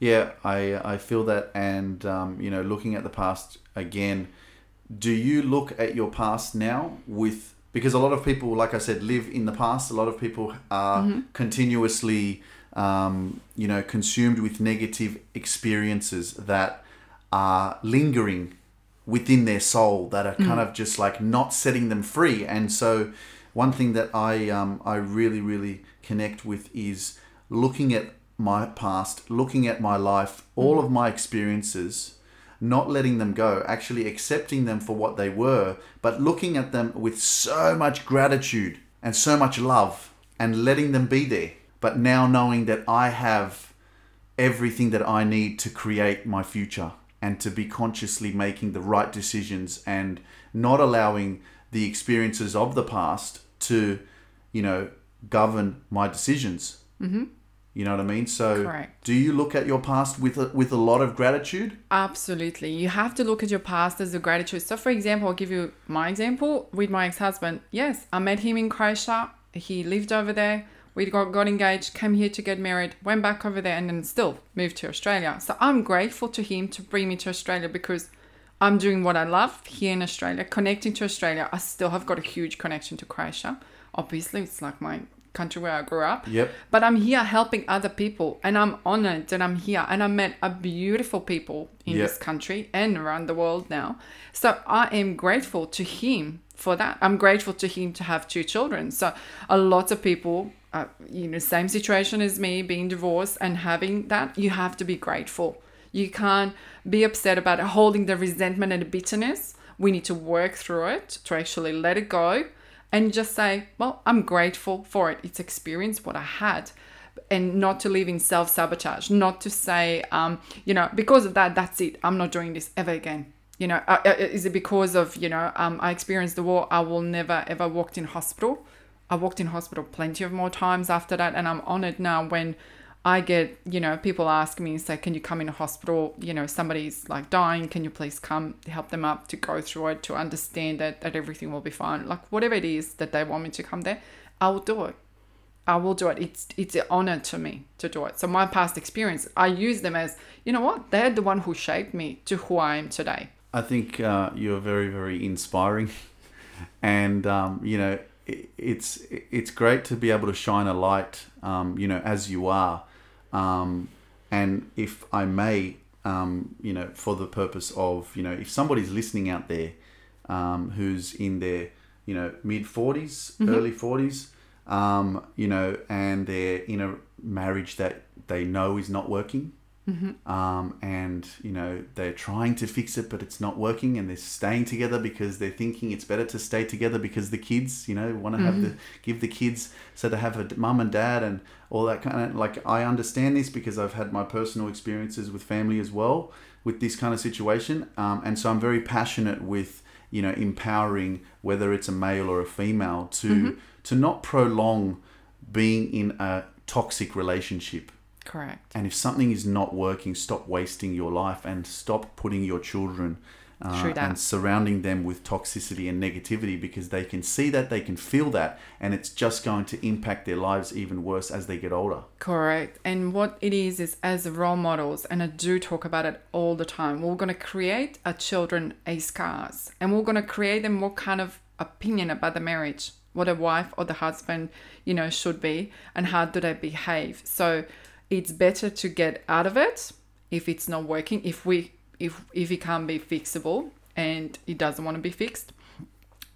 Speaker 2: Yeah, I I feel that, and um, you know, looking at the past again, do you look at your past now with because a lot of people, like I said, live in the past. A lot of people are continuously, um, you know, consumed with negative experiences that are lingering within their soul that are kind of just like not setting them free. And so, one thing that I um, I really really connect with is looking at my past, looking at my life, all of my experiences, not letting them go, actually accepting them for what they were, but looking at them with so much gratitude and so much love and letting them be there. But now knowing that I have everything that I need to create my future and to be consciously making the right decisions and not allowing the experiences of the past to, you know, govern my decisions. Mm-hmm. You know what I mean? So,
Speaker 3: Correct.
Speaker 2: do you look at your past with a, with a lot of gratitude?
Speaker 3: Absolutely. You have to look at your past as a gratitude. So, for example, I'll give you my example with my ex husband. Yes, I met him in Croatia. He lived over there. We got, got engaged, came here to get married, went back over there, and then still moved to Australia. So, I'm grateful to him to bring me to Australia because I'm doing what I love here in Australia, connecting to Australia. I still have got a huge connection to Croatia. Obviously, it's like my country where I grew up.
Speaker 2: Yep.
Speaker 3: But I'm here helping other people, and I'm honored that I'm here. And I met a beautiful people in
Speaker 2: Yep.
Speaker 3: this country and around the world now. So I am grateful to him for that. I'm grateful to him to have two children. So a lot of people, uh, you know, same situation as me, being divorced and having that, you have to be grateful. You can't be upset about it, holding the resentment and the bitterness. We need to work through it to actually let it go and just say, well, I'm grateful for it. It's experience what I had. And not to live in self sabotage, not to say, um, you know, because of that, that's it. I'm not doing this ever again. You know, uh, uh, is it because of, you know, um, I experienced the war, I will never ever walked in hospital. I walked in hospital plenty of more times after that. And I'm honored now when I get, you know, people ask me say, can you come in a hospital? You know, somebody's like dying. Can you please come help them up to go through it, to understand that, that everything will be fine? Like whatever it is that they want me to come there, I will do it. I will do it. It's it's an honor to me to do it. So my past experience, I use them as, you know what? They're the one who shaped me to who I am today.
Speaker 2: I think uh, you're very, very inspiring, and um, you know it's it's great to be able to shine a light, um, you know, as you are, um, and if I may, um, you know, for the purpose of you know, if somebody's listening out there, um, who's in their you know mid 40s, early forties, um, you know, and they're in a marriage that they know is not working um, and you know they're trying to fix it but it's not working and they're staying together because they're thinking it's better to stay together because the kids you know want to have the give the kids so to have a mum and dad and all that kind of like i understand this because i've had my personal experiences with family as well with this kind of situation um, and so i'm very passionate with you know empowering whether it's a male or a female to to not prolong being in a toxic relationship
Speaker 3: Correct.
Speaker 2: and if something is not working, stop wasting your life and stop putting your children uh, and surrounding them with toxicity and negativity because they can see that, they can feel that, and it's just going to impact their lives even worse as they get older.
Speaker 3: Correct. And what it is is as role models, and I do talk about it all the time, we're going to create our children a scars and we're going to create them what kind of opinion about the marriage, what a wife or the husband, you know, should be, and how do they behave. So it's better to get out of it if it's not working, if we if if it can't be fixable and it doesn't want to be fixed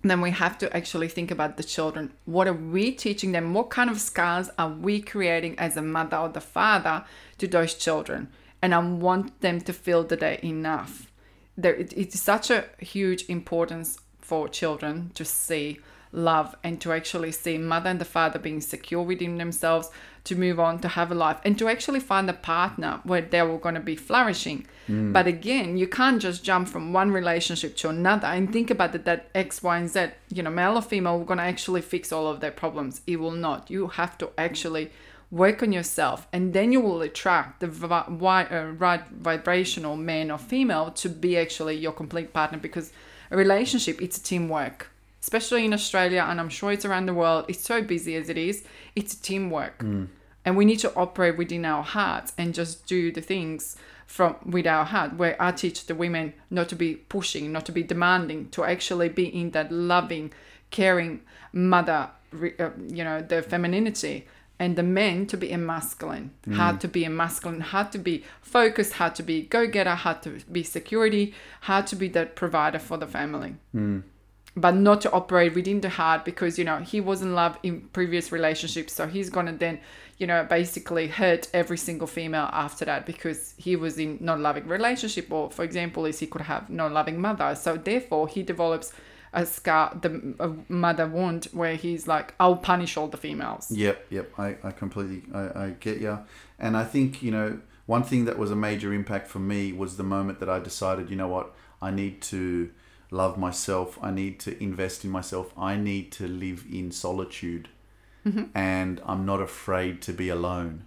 Speaker 3: then we have to actually think about the children. What are we teaching them? What kind of scars are we creating as a mother or the father to those children? And I want them to feel that they're enough. There, it, it's such a huge importance for children to see love and to actually see mother and the father being secure within themselves to move on to have a life and to actually find a partner where they were going to be flourishing. But again you can't just jump from one relationship to another and think about that that x y and z you know male or female we're going to actually fix all of their problems. It will not. You have to actually work on yourself and then you will attract the vi- uh, right vibrational man or female to be actually your complete partner because a relationship it's a teamwork especially in australia and i'm sure it's around the world it's so busy as it is it's teamwork. Mm. And we need to operate within our hearts and just do the things from with our heart where i teach the women not to be pushing not to be demanding to actually be in that loving caring mother uh, you know the femininity. And the men to be a masculine mm. how to be a masculine how to be focused how to be go-getter how to be security how to be that provider for the family mm. But not to operate within the heart because you know he was in love in previous relationships so he's gonna then you know basically hurt every single female after that because he was in not loving relationship or for example is he could have no loving mother so therefore he develops a scar the a mother wound where he's like i'll punish all the females
Speaker 2: Yep, yep. I, I completely I, I get you. And I think, you know, one thing that was a major impact for me was the moment that I decided, you know what, I need to love myself. I need to invest in myself. I need to live in solitude. Mm-hmm. And I'm not afraid to be alone.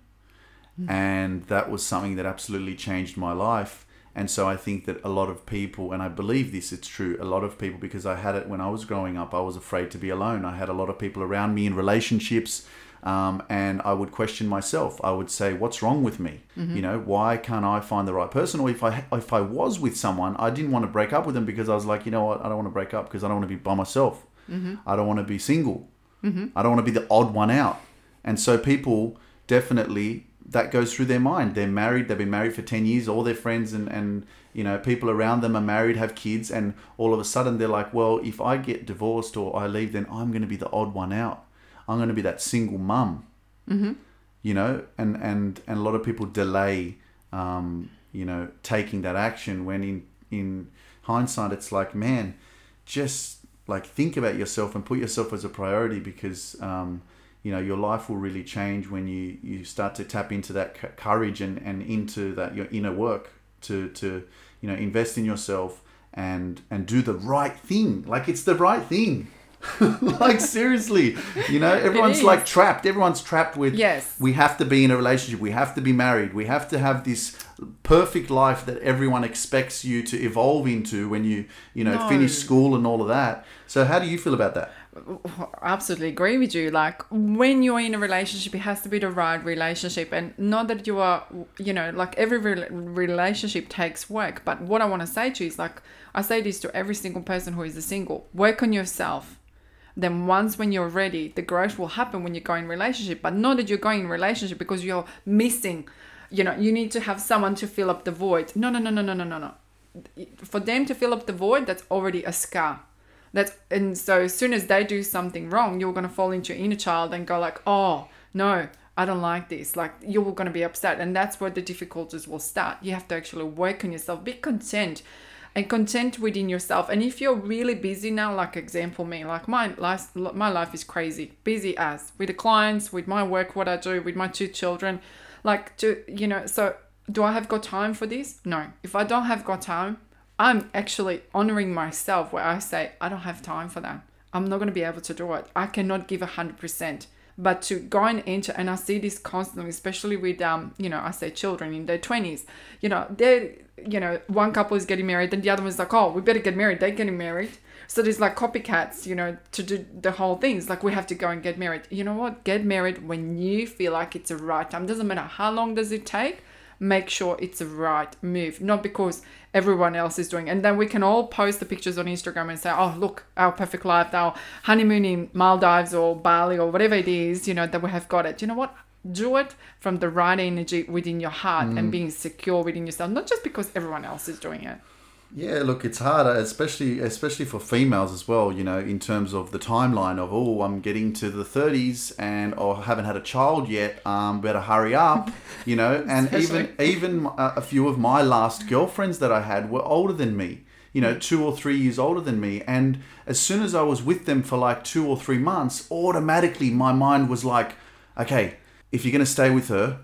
Speaker 2: Mm-hmm. And that was something that absolutely changed my life. And so I think that a lot of people, and I believe this, it's true, a lot of people, because I had it when I was growing up, I was afraid to be alone. I had a lot of people around me in relationships, um, and I would question myself. I would say, "What's wrong with me? Mm-hmm. You know, why can't I find the right person?" Or if I if I was with someone, I didn't want to break up with them because I was like, you know what, I don't want to break up because I don't want to be by myself. Mm-hmm. I don't want to be single. Mm-hmm. I don't want to be the odd one out. And so people definitely that goes through their mind. They're married, they've been married for 10 years, all their friends and, and you know, people around them are married, have kids, and all of a sudden they're like, well, if I get divorced or I leave, then I'm going to be the odd one out. I'm going to be that single mum. Mm-hmm. You know, and, and, and a lot of people delay, um, you know, taking that action when in, in hindsight, it's like, man, just like think about yourself and put yourself as a priority because um, you know your life will really change when you you start to tap into that courage and and into that your inner work to to you know invest in yourself and and do the right thing like it's the right thing like seriously you know everyone's like trapped. Everyone's trapped with
Speaker 3: Yes.
Speaker 2: we have to be in a relationship. We have to be married. We have to have this perfect life that everyone expects you to evolve into when you you know
Speaker 3: No.
Speaker 2: finish school and all of that. So how do you feel about that?
Speaker 3: Absolutely agree with you. Like when you're in a relationship it has to be the right relationship. And not that you are you know like every re- relationship takes work. But what i want to say to you is like i say this to every single person who is a single. Work on yourself then once when you're ready the growth will happen when you go in relationship but not that you're going in relationship because you're missing you know you need to have someone to fill up the void. No no no no no no no no. For them to fill up the void that's already a scar. That's and so as soon as they do something wrong you're going to fall into your inner child and go like oh no i don't like this. Like you're going to be upset and that's where the difficulties will start. You have to actually work on yourself. Be content and content within yourself. And if you're really busy now like example me like my life my life is crazy busy as with the clients with my work what i do with my two children like to you know so do i have got time for this? No. If i don't have got time i'm actually honoring myself where i say i don't have time for that. I'm not going to be able to do it. I cannot give 100% but to go and enter and i see this constantly especially with um you know i say children in their 20s you know they're you know one couple is getting married then the other one's like oh we better get married. They're getting married. So there's like copycats you know to do the whole thing. It's like we have to go and get married. You know what? Get married when you feel like it's the right time. Doesn't matter how long does it take make sure it's the right move not because everyone else is doing and then we can all post the pictures on instagram and say oh look our perfect life our honeymoon in maldives or bali or whatever it is you know that we have got it. You know what? Do it from the right energy within your heart and mm. being secure within yourself not just because everyone else is doing it
Speaker 2: Yeah, look, it's harder, especially especially for females as well. You know, in terms of the timeline of oh, I'm getting to the 30s and or haven't had a child yet. Um, better hurry up. You know, and even even uh, a few of my last girlfriends that I had were older than me. You know, two or three years older than me, and as soon as I was with them for like two or three months, automatically my mind was like, okay, if you're gonna stay with her,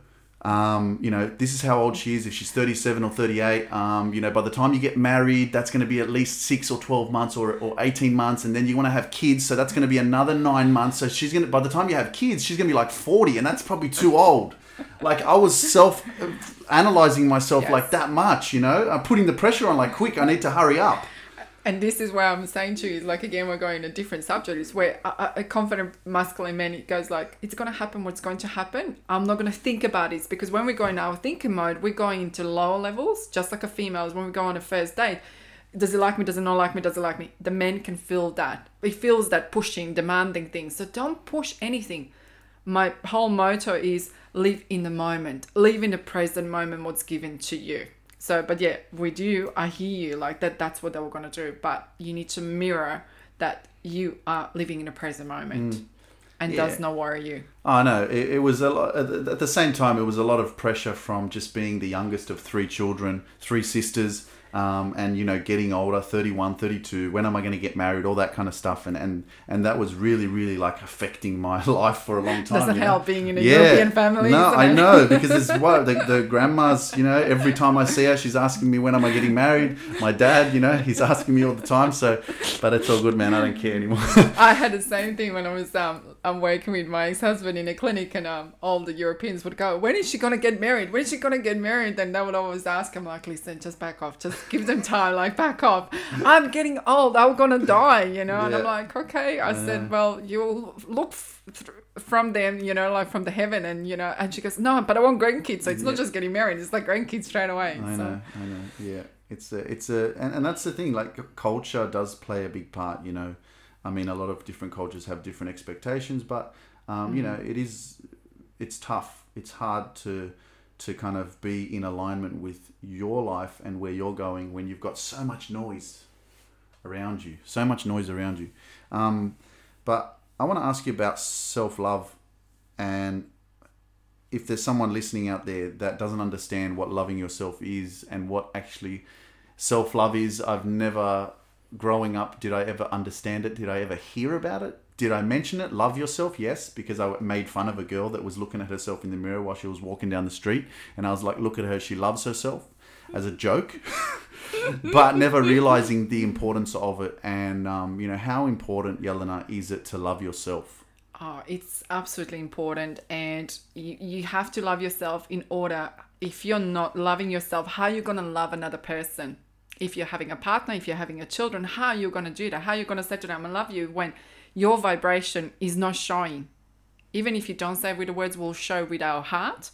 Speaker 2: um, you know, this is how old she is. If she's 37 or 38, um, you know, by the time you get married, that's going to be at least six or 12 months or, or 18 months. And then you want to have kids. So that's going to be another nine months. So she's going to, by the time you have kids, she's going to be like 40 and that's probably too old. Like I was self analyzing myself
Speaker 3: Yes.
Speaker 2: like that much, you know, I'm putting the pressure on like quick, I need to hurry up.
Speaker 3: And this is where I'm saying to you, like again, we're going a different subject. Is where a, a- confident masculine man it goes like, it's going to happen. What's going to happen? I'm not going to think about it because when we go in our thinking mode, we're going into lower levels, just like a female. When we go on a first date, does he like me? Does he not like me? Does he like me? The men can feel that. He feels that pushing, demanding things. So don't push anything. My whole motto is live in the moment, live in the present moment. What's given to you. So, but yeah, with you, I hear you like that. That's what they were gonna do. But you need to mirror that you are living in a present moment, mm. and
Speaker 2: Yeah.
Speaker 3: does not worry you.
Speaker 2: I know it, it was a lot. At the same time, it was a lot of pressure from just being the youngest of three children, three sisters, um, and you know, getting older, 31, 32. When am I going to get married? All that kind of stuff, and and and that was really, really like affecting my life for a long time.
Speaker 3: Doesn't
Speaker 2: you know?
Speaker 3: help being in a European family,
Speaker 2: No, I know because it's what the, the grandma's. You know, every time I see her, she's asking me when am I getting married. My dad, you know, he's asking me all the time. So, but it's all good, man. I don't care anymore.
Speaker 3: I had the same thing when I was um I'm working with my ex-husband in a clinic, and um all the Europeans would go, "When is she gonna get married? When is she gonna get married?" And they would always ask him like, "Listen, just back off. Just give them time. Like back off. I'm getting old. I'm gonna die. You know." And I'm like, "Okay." I said, "Well, you'll look." F- th- from them, you know, like from the heaven, and you know, and she goes, no, but I want grandkids, so it's not just getting married; it's like grandkids straight away.
Speaker 2: I
Speaker 3: so
Speaker 2: know, I know. Yeah, it's a, it's a, and, and that's the thing. Like culture does play a big part. You know, I mean, a lot of different cultures have different expectations, but um, you know, it is, it's tough. It's hard to to kind of be in alignment with your life and where you're going when you've got so much noise around you, so much noise around you. Um, but I want to ask you about self love and if there's someone listening out there that doesn't understand what loving yourself is and what actually self love is, I've never, growing up, did I ever understand it? Did I ever hear about it? Did I mention it? Love yourself? Yes, because I made fun of a girl that was looking at herself in the mirror while she was walking down the street. And I was like, look at her, she loves herself as a joke. but never realizing the importance of it and, um, you know, how important, Yelena, is it to love yourself?
Speaker 3: Oh, it's absolutely important, and you, you have to love yourself in order. If you're not loving yourself, how are you gonna love another person? If you're having a partner, if you're having a children, how are you gonna do that? How are you gonna say to them, "I love you" when your vibration is not showing? Even if you don't say it with the words, we'll show with our heart,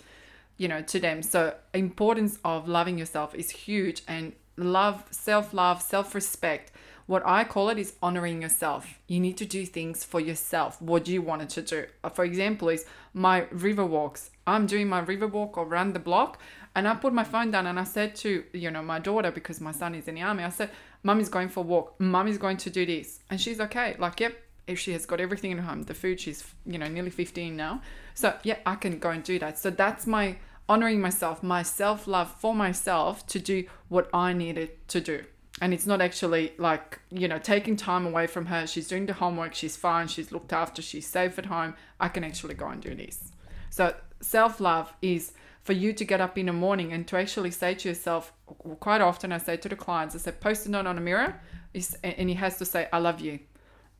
Speaker 3: you know, to them. So importance of loving yourself is huge, and love, self love, self respect what I call it is honoring yourself. You need to do things for yourself, what you wanted to do. For example, is my river walks. I'm doing my river walk around the block and I put my phone down and I said to, you know, my daughter, because my son is in the army, I said, Mummy's going for a walk. Mummy's going to do this. And she's okay. Like, yep, if she has got everything in her home, the food, she's, you know, nearly 15 now. So, yeah, I can go and do that. So that's my honoring myself, my self love for myself to do what I needed to do and it's not actually like you know taking time away from her she's doing the homework she's fine she's looked after she's safe at home i can actually go and do this so self-love is for you to get up in the morning and to actually say to yourself quite often i say to the clients i say post a note on a mirror and he has to say i love you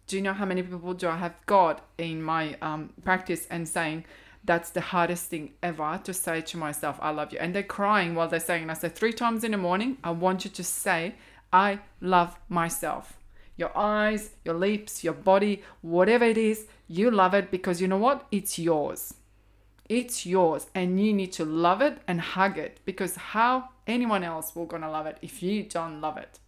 Speaker 3: Do you know how many people do I have got in my um, practice and saying, that's the hardest thing ever to say to myself, I love you. And they're crying while they're saying, and I say, three times in the morning, I want you to say, I love myself. Your eyes, your lips, your body, whatever it is, you love it because you know what? It's yours. It's yours and you need to love it and hug it because how anyone else will gonna love it if you don't love it?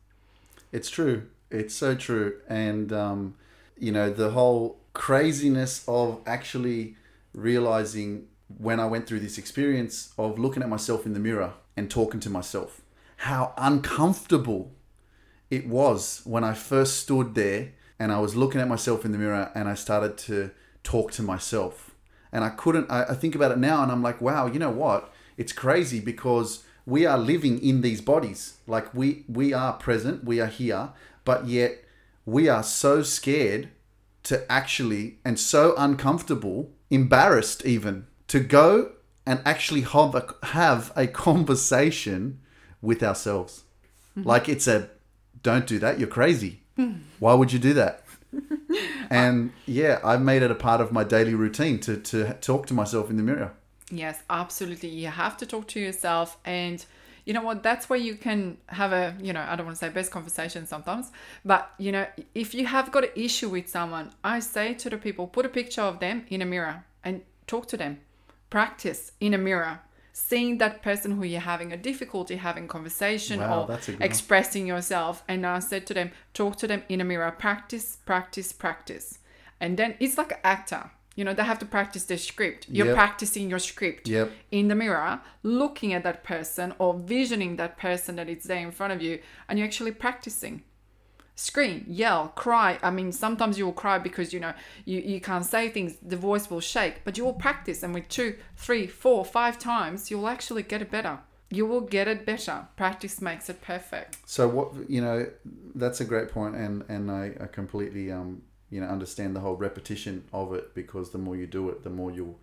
Speaker 2: It's true. It's so true. And, um, you know, the whole craziness of actually realizing when I went through this experience of looking at myself in the mirror and talking to myself, how uncomfortable it was when I first stood there and I was looking at myself in the mirror and I started to talk to myself. And I couldn't, I, I think about it now and I'm like, wow, you know what? It's crazy because we are living in these bodies. Like we, we are present, we are here, but yet we are so scared to actually and so uncomfortable, embarrassed even, to go and actually have a, have a conversation with ourselves. Mm-hmm. Like it's a don't do that, you're crazy. Hmm. Why would you do that? And yeah, I've made it a part of my daily routine to, to talk to myself in the mirror.
Speaker 3: Yes, absolutely. You have to talk to yourself and you know what that's where you can have a you know i don't want to say best conversation sometimes but you know if you have got an issue with someone i say to the people put a picture of them in a mirror and talk to them practice in a mirror seeing that person who you're having a difficulty having conversation
Speaker 2: Wow,
Speaker 3: or
Speaker 2: that's a good one.
Speaker 3: expressing yourself and i said to them talk to them in a mirror practice practice practice and then it's like an actor you know they have to practice their script you're
Speaker 2: Yep.
Speaker 3: practicing your script
Speaker 2: Yep.
Speaker 3: in the mirror, looking at that person or visioning that person that is there in front of you, and you're actually practicing. Scream, yell, cry. I mean, sometimes you will cry because you know you, you can't say things, the voice will shake, but you will practice, and with two, three, four, five times, you'll actually get it better. You will get it better. Practice makes it perfect.
Speaker 2: So what you know, that's a great point, and and I, I completely um you know understand the whole repetition of it because the more you do it, the more you'll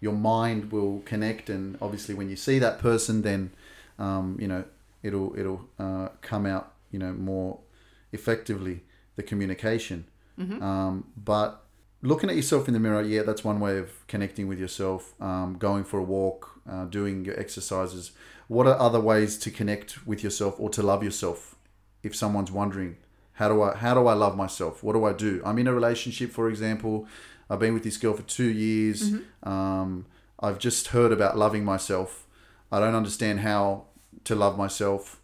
Speaker 2: your mind will connect, and obviously when you see that person, then um you know it'll it'll uh, come out you know more effectively the communication. Um, but looking at yourself in the mirror, yeah, that's one way of connecting with yourself. Um, going for a walk, uh, doing your exercises. What are other ways to connect with yourself or to love yourself? If someone's wondering, how do I how do I love myself? What do I do? I'm in a relationship, for example. I've been with this girl for two years. Um, I've just heard about loving myself. I don't understand how to love myself.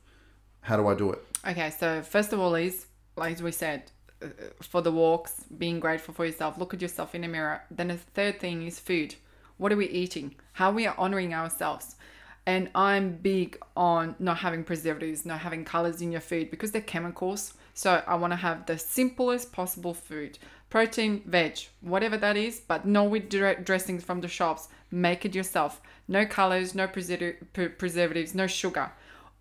Speaker 2: How do I do it?
Speaker 3: Okay, so first of all is like we said, uh, for the walks, being grateful for yourself. Look at yourself in the mirror. Then the third thing is food. What are we eating? How we are honoring ourselves. And I'm big on not having preservatives, not having colors in your food because they're chemicals. So I want to have the simplest possible food protein, veg, whatever that is, but no with direct dressings from the shops. Make it yourself. No colors, no preserv- pre- preservatives, no sugar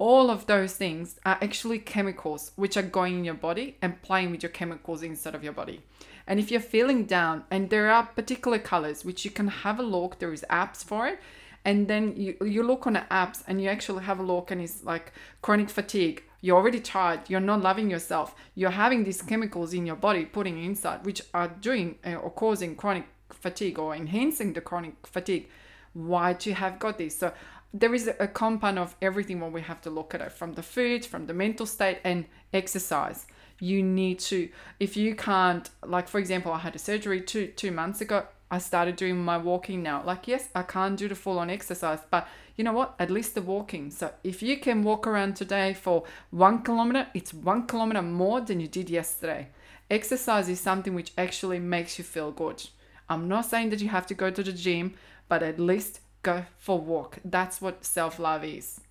Speaker 3: all of those things are actually chemicals which are going in your body and playing with your chemicals inside of your body. And if you're feeling down, and there are particular colors which you can have a look, there is apps for it, and then you you look on the apps and you actually have a look, and it's like chronic fatigue. You're already tired. You're not loving yourself. You're having these chemicals in your body putting inside, which are doing uh, or causing chronic fatigue or enhancing the chronic fatigue. Why do you have got this? So there is a compound of everything what we have to look at it from the food from the mental state and exercise. You need to if you can't like for example i had a surgery two two months ago. I started doing my walking now. Like yes i can't do the full on exercise but you know what? At least the walking. So if you can walk around today for one kilometer it's one kilometer more than you did yesterday. Exercise is something which actually makes you feel good. I'm not saying that you have to go to the gym but at least go for a walk. That's what self-love is.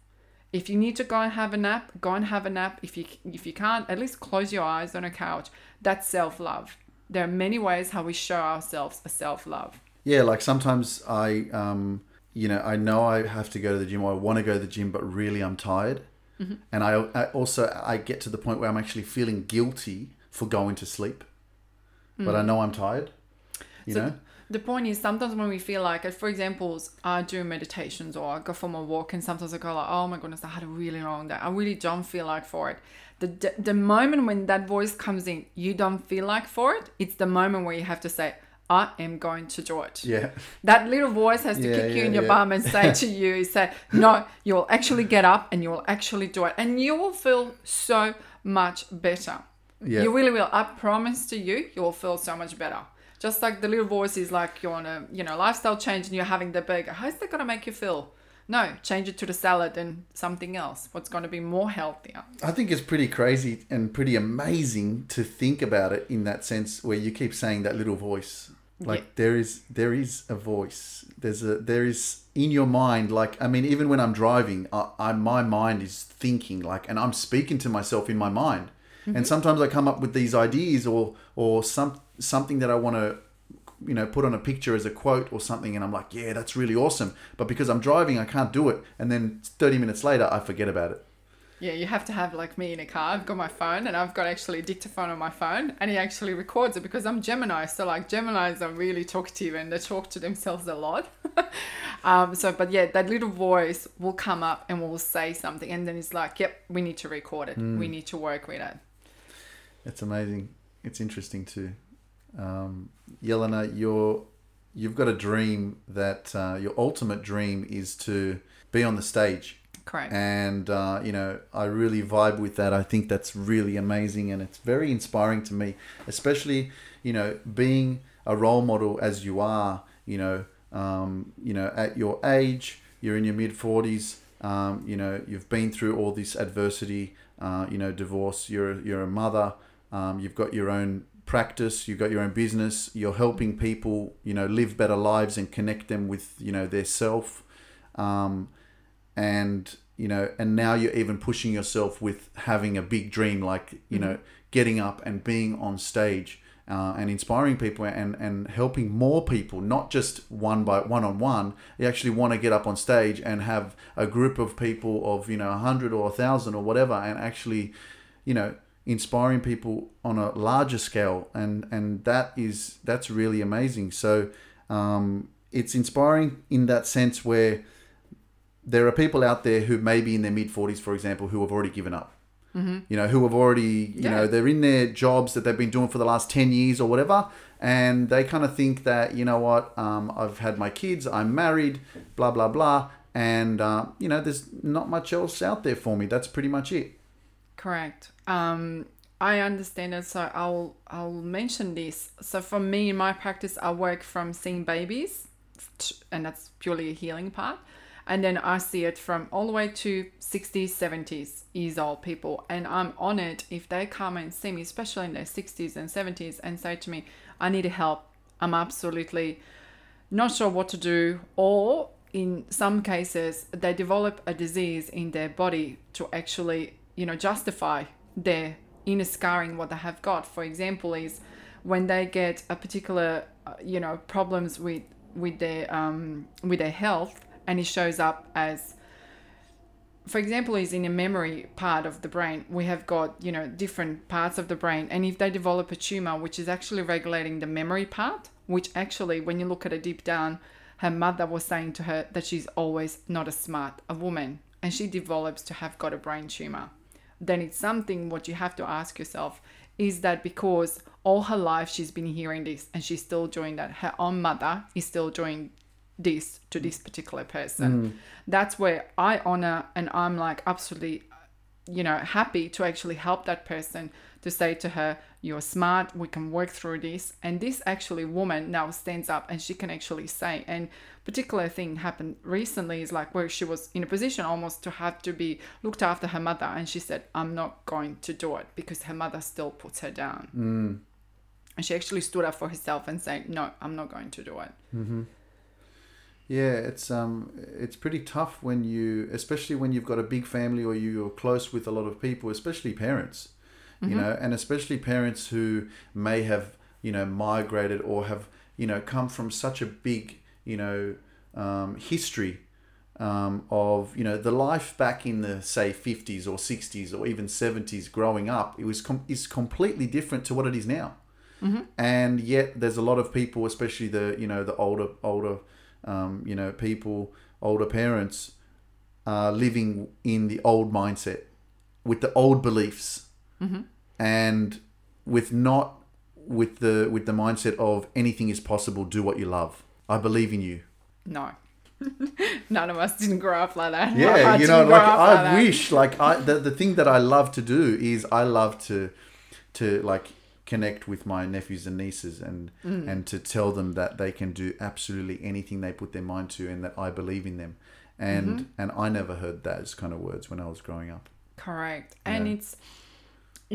Speaker 3: If you need to go and have a nap, go and have a nap. If you if you can't, at least close your eyes on a couch. That's self-love. There are many ways how we show ourselves a self-love.
Speaker 2: Yeah, like sometimes I, um, you know, I know I have to go to the gym or I want to go to the gym, but really I'm tired. And I, I also I get to the point where I'm actually feeling guilty for going to sleep, but I know I'm tired. You
Speaker 3: So
Speaker 2: know,
Speaker 3: the point is sometimes when we feel like it, for example, I do meditations or I go for my walk and sometimes I go like, oh my goodness, I had a really long day. I really don't feel like for it. The, the moment when that voice comes in, you don't feel like for it. It's the moment where you have to say, I am going to do it.
Speaker 2: Yeah.
Speaker 3: That little voice has to
Speaker 2: Yeah,
Speaker 3: kick you
Speaker 2: yeah,
Speaker 3: in your
Speaker 2: yeah.
Speaker 3: bum and say to you, say, no, you will actually get up and you will actually do it. And you will feel so much better.
Speaker 2: Yeah.
Speaker 3: You really will. I promise to you, you will feel so much better. Just like the little voice is like you're on a you know lifestyle change and you're having the burger. How's that gonna make you feel? No, change it to the salad and something else. What's gonna be more healthier?
Speaker 2: I think it's pretty crazy and pretty amazing to think about it in that sense where you keep saying that little voice. Like
Speaker 3: Yeah.
Speaker 2: there is there is a voice. There's a there is in your mind like I mean even when I'm driving I, I my mind is thinking like and I'm speaking to myself in my mind. And sometimes I come up with these ideas or or some something that I want to you know put on a picture as a quote or something and I'm like yeah that's really awesome but because I'm driving I can't do it and then 30 minutes later I forget about it.
Speaker 3: Yeah, you have to have like me in a car. I've got my phone and I've got actually a dictaphone on my phone and he actually records it because I'm Gemini. So like Geminis are really talkative and they talk to themselves a lot. um, so but yeah, that little voice will come up and will say something and then it's like, yep, we need to record it. We need to work with it.
Speaker 2: It's amazing. It's interesting too. Um, Yelena, you're you've got a dream that uh, your ultimate dream is to be on the stage,
Speaker 3: Correct.
Speaker 2: and uh, you know I really vibe with that. I think that's really amazing, and it's very inspiring to me, especially you know being a role model as you are. You know, um, you know at your age, you're in your mid forties. Um, you know, you've been through all this adversity. Uh, you know, divorce. You're you're a mother. Um, you've got your own practice. You've got your own business. You're helping people. You know, live better lives and connect them with you know their self. Um, and you know and now you're even pushing yourself with having a big dream like you know getting up and being on stage uh, and inspiring people and and helping more people not just one by one on one you actually want to get up on stage and have a group of people of you know a hundred or a thousand or whatever and actually you know inspiring people on a larger scale and and that is that's really amazing so um, it's inspiring in that sense where there are people out there who may be in their mid 40s, for example, who have already given up. Mm-hmm. You know, who have already, you
Speaker 3: Yeah.
Speaker 2: know, they're in their jobs that they've been doing for the last 10 years or whatever. And they kind of think that, you know what, um, I've had my kids, I'm married, blah, blah, blah. And, uh, you know, there's not much else out there for me. That's pretty much it.
Speaker 3: Correct. Um, I understand it, so I'll I'll mention this. So for me in my practice, I work from seeing babies, and that's purely a healing part, and then I see it from all the way to 60s, 70s years old people, and I'm honored if they come and see me, especially in their 60s and 70s, and say to me, "I need help. I'm absolutely not sure what to do," or in some cases, they develop a disease in their body to actually, you know, justify their inner scarring what they have got. For example, is when they get a particular, uh, you know, problems with with their um, with their health, and it shows up as for example, is in a memory part of the brain, we have got, you know, different parts of the brain. And if they develop a tumor, which is actually regulating the memory part, which actually, when you look at it deep down, her mother was saying to her that she's always not as smart a woman. And she develops to have got a brain tumor. Then it's something what you have to ask yourself is that because all her life she's been hearing this and she's still doing that, her own mother is still doing this to this particular person. Mm. That's where I honor and I'm like absolutely, you know, happy to actually help that person to say to her, You're smart, we can work through this. And this actually woman now stands up and she can actually say, and particular thing happened recently is like where she was in a position almost to have to be looked after her mother and she said, I'm not going to do it because her mother still puts her down. Mm. And she actually stood up for herself and said, No, I'm not going to do it. Mm-hmm.
Speaker 2: Yeah, it's um, it's pretty tough when you, especially when you've got a big family or you're close with a lot of people, especially parents, you know, and especially parents who may have, you know, migrated or have, you know, come from such a big, you know, um, history um, of, you know, the life back in the say 50s or 60s or even 70s growing up. It was com- is completely different to what it is now. and yet there's a lot of people, especially the you know the older older um, you know people, older parents, uh, living in the old mindset with the old beliefs, and with not with the with the mindset of anything is possible. Do what you love. I believe in you.
Speaker 3: No. None of us didn't grow up like that.
Speaker 2: Yeah, you know, like I
Speaker 3: that.
Speaker 2: wish, like I the, the thing that I love to do is I love to to like connect with my nephews and nieces and
Speaker 3: Mm.
Speaker 2: and to tell them that they can do absolutely anything they put their mind to and that I believe in them. And
Speaker 3: Mm-hmm.
Speaker 2: and I never heard those kind of words when I was growing up.
Speaker 3: Correct. And it's,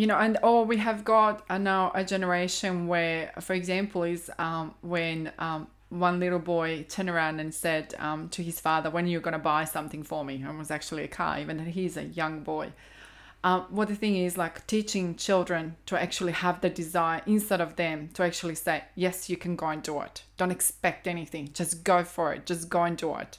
Speaker 3: you know, and or we have got uh, now a generation where, for example, is um, when um, one little boy turned around and said um, to his father, When are you going to buy something for me? And it was actually a car, even he's a young boy. Um, what the thing is, like teaching children to actually have the desire inside of them to actually say, Yes, you can go and do it. Don't expect anything. Just go for it. Just go and do it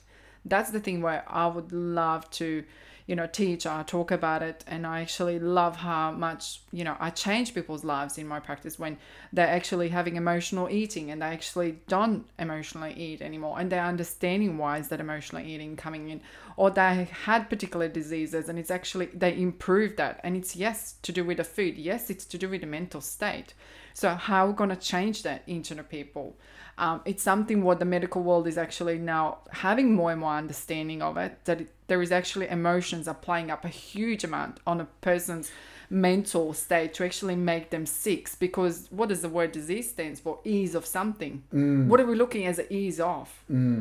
Speaker 3: that's the thing where I would love to, you know, teach or talk about it. And I actually love how much, you know, I change people's lives in my practice when they're actually having emotional eating and they actually don't emotionally eat anymore and they're understanding why is that emotional eating coming in or they had particular diseases and it's actually they improved that and it's yes to do with the food yes it's to do with the mental state so how are we going to change that into the people um, it's something what the medical world is actually now having more and more understanding of it that it, there is actually emotions are playing up a huge amount on a person's mental state to actually make them sick because what does the word disease stands for? Ease of something. What are we looking as an ease of?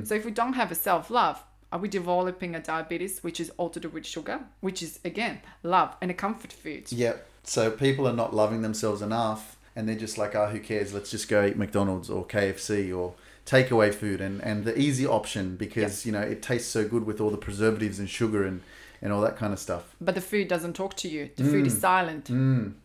Speaker 3: So if we don't have a self-love are we developing a diabetes which is all to do with sugar which is again love and a comfort food?
Speaker 2: Yep. So people are not loving themselves enough, and they're just like, "Ah, who cares? Let's just go eat McDonald's or KFC or takeaway food." And and the easy option because you know it tastes so good with all the preservatives and sugar and and all that kind of stuff.
Speaker 3: but the food doesn't talk to you. The food is silent.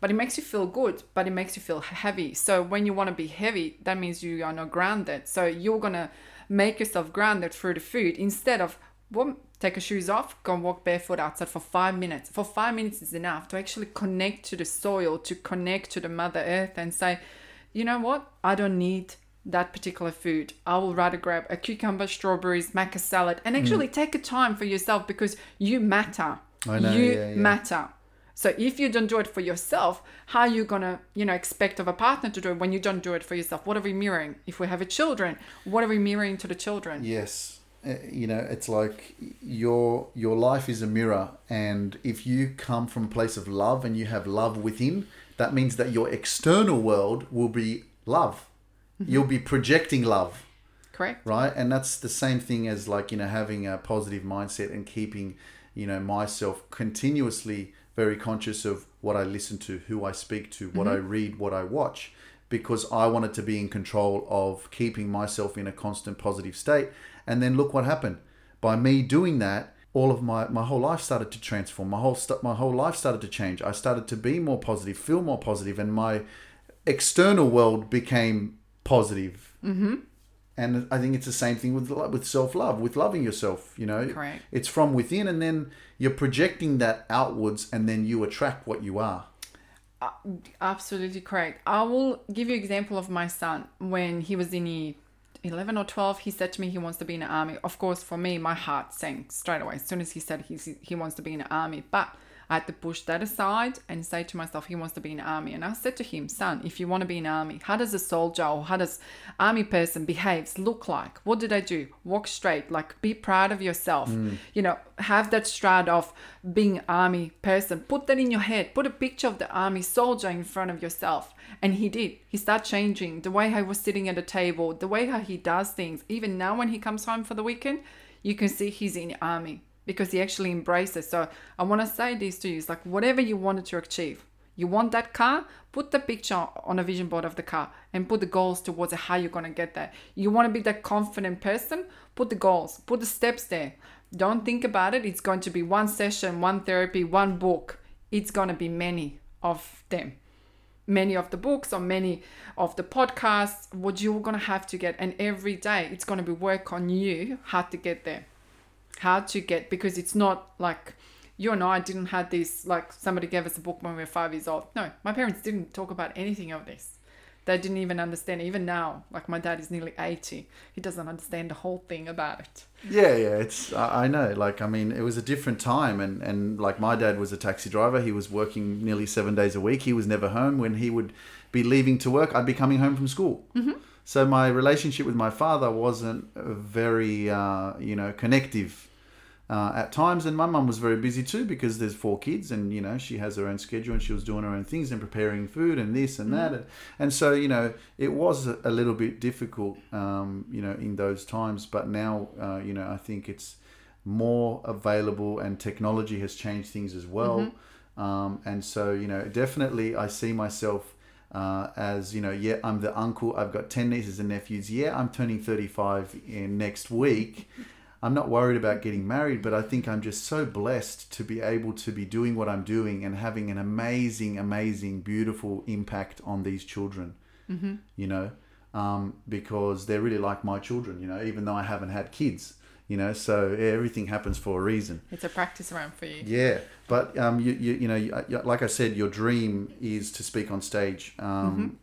Speaker 3: But it makes you feel good but it makes you feel heavy. So when you want to be heavy that means you are not grounded. So you're gonna make yourself grounded through the food instead of well, take your shoes off go and walk barefoot outside for five minutes for five minutes is enough to actually connect to the soil to connect to the mother earth and say you know what i don't need that particular food. I will rather grab a cucumber, strawberries, maca salad, and mm. actually take a time for yourself because you matter.
Speaker 2: I know,
Speaker 3: you
Speaker 2: yeah, yeah.
Speaker 3: matter. So if you don't do it for yourself, how are you gonna, you know, expect of a partner to do it when you don't do it for yourself? What are we mirroring? If we have a children, what are we mirroring to the children?
Speaker 2: Yes. Uh, You know, it's like your your life is a mirror, and if you come from a place of love and you have love within, that means that your external world will be love. You'll be projecting love.
Speaker 3: Correct.
Speaker 2: right and that's the same thing as like you know having a positive mindset and keeping you know myself continuously very conscious of what i listen to who i speak to what i read what i watch because i wanted to be in control of keeping myself in a constant positive state and then look what happened by me doing that all of my my whole life started to transform my whole st- my whole life started to change i started to be more positive feel more positive and my external world became positive. positive and I think it's the same thing with with self love, with loving yourself. You know,
Speaker 3: Correct.
Speaker 2: it's from within, and then you're projecting that outwards, and then you attract what you are.
Speaker 3: Uh, absolutely correct. I will give you example of my son when he was in the 11 or 12 he said to me he wants to be in the army. Of course for me my heart sank straight away. As soon as he said he's, he wants to be in the army but i had to push that aside and say to myself he wants to be in army. And i said to him son if you want to be in army how does a soldier or how does army person behaves look like? What did i do? Walk straight like be proud of yourself. Mm. You know have that stride of being army person. Put that in your head. Put a picture of the army soldier in front of yourself. And he did. He started changing. The way he was sitting at the table the way how he does things even now when he comes home for the weekend you can see he's in the army because he actually embraces. So i want to say this to you it's like whatever you wanted to achieve you want that car put the picture on a vision board of the car and put the goals towards how you're to get there. You want to be that confident person put the goals put the steps there. Don't think about it it's going to be one session one therapy one book. It's to be many of them. Many of the books or many of the podcasts what you're going to have to get and every day it's going to be work on you how to get there how to get because it's not like you and I didn't have this like somebody gave us a book when we were five years old. No, my parents didn't talk about anything of this. they didn't even understand. Even now, like my dad is nearly 80, he doesn't understand the whole thing about it.
Speaker 2: Yeah, yeah, it's I I know. Like I mean, it was a different time, and and like my dad was a taxi driver. He was working nearly seven days a week. He was never home. When he would be leaving to work, I'd be coming home from school. Mm-hmm. So my relationship with my father wasn't very, uh, you know, connective. Uh, at times, and my mum was very busy too because there's four kids, and you know she has her own schedule, and she was doing her own things and preparing food and this and that, and, and so you know it was a, little bit difficult, um, you know, in those times. But now, uh, you know, I think it's more available, and technology has changed things as well. Um, and so, you know, definitely, I see myself uh, as you know, yeah, I'm the uncle. I've got ten nieces and nephews. Yeah, I'm turning 35 in next week. I'm not worried about getting married, but I think I'm just so blessed to be able to be doing what I'm doing and having an amazing, amazing, beautiful impact on these children. Mm-hmm. You know, um, because they're really like my children. You know, even though I haven't had kids. You know, so everything happens for a reason.
Speaker 3: It's a practice round for you.
Speaker 2: Yeah, but um, you, you, you know, you- like I said, your dream is to speak on stage. Um,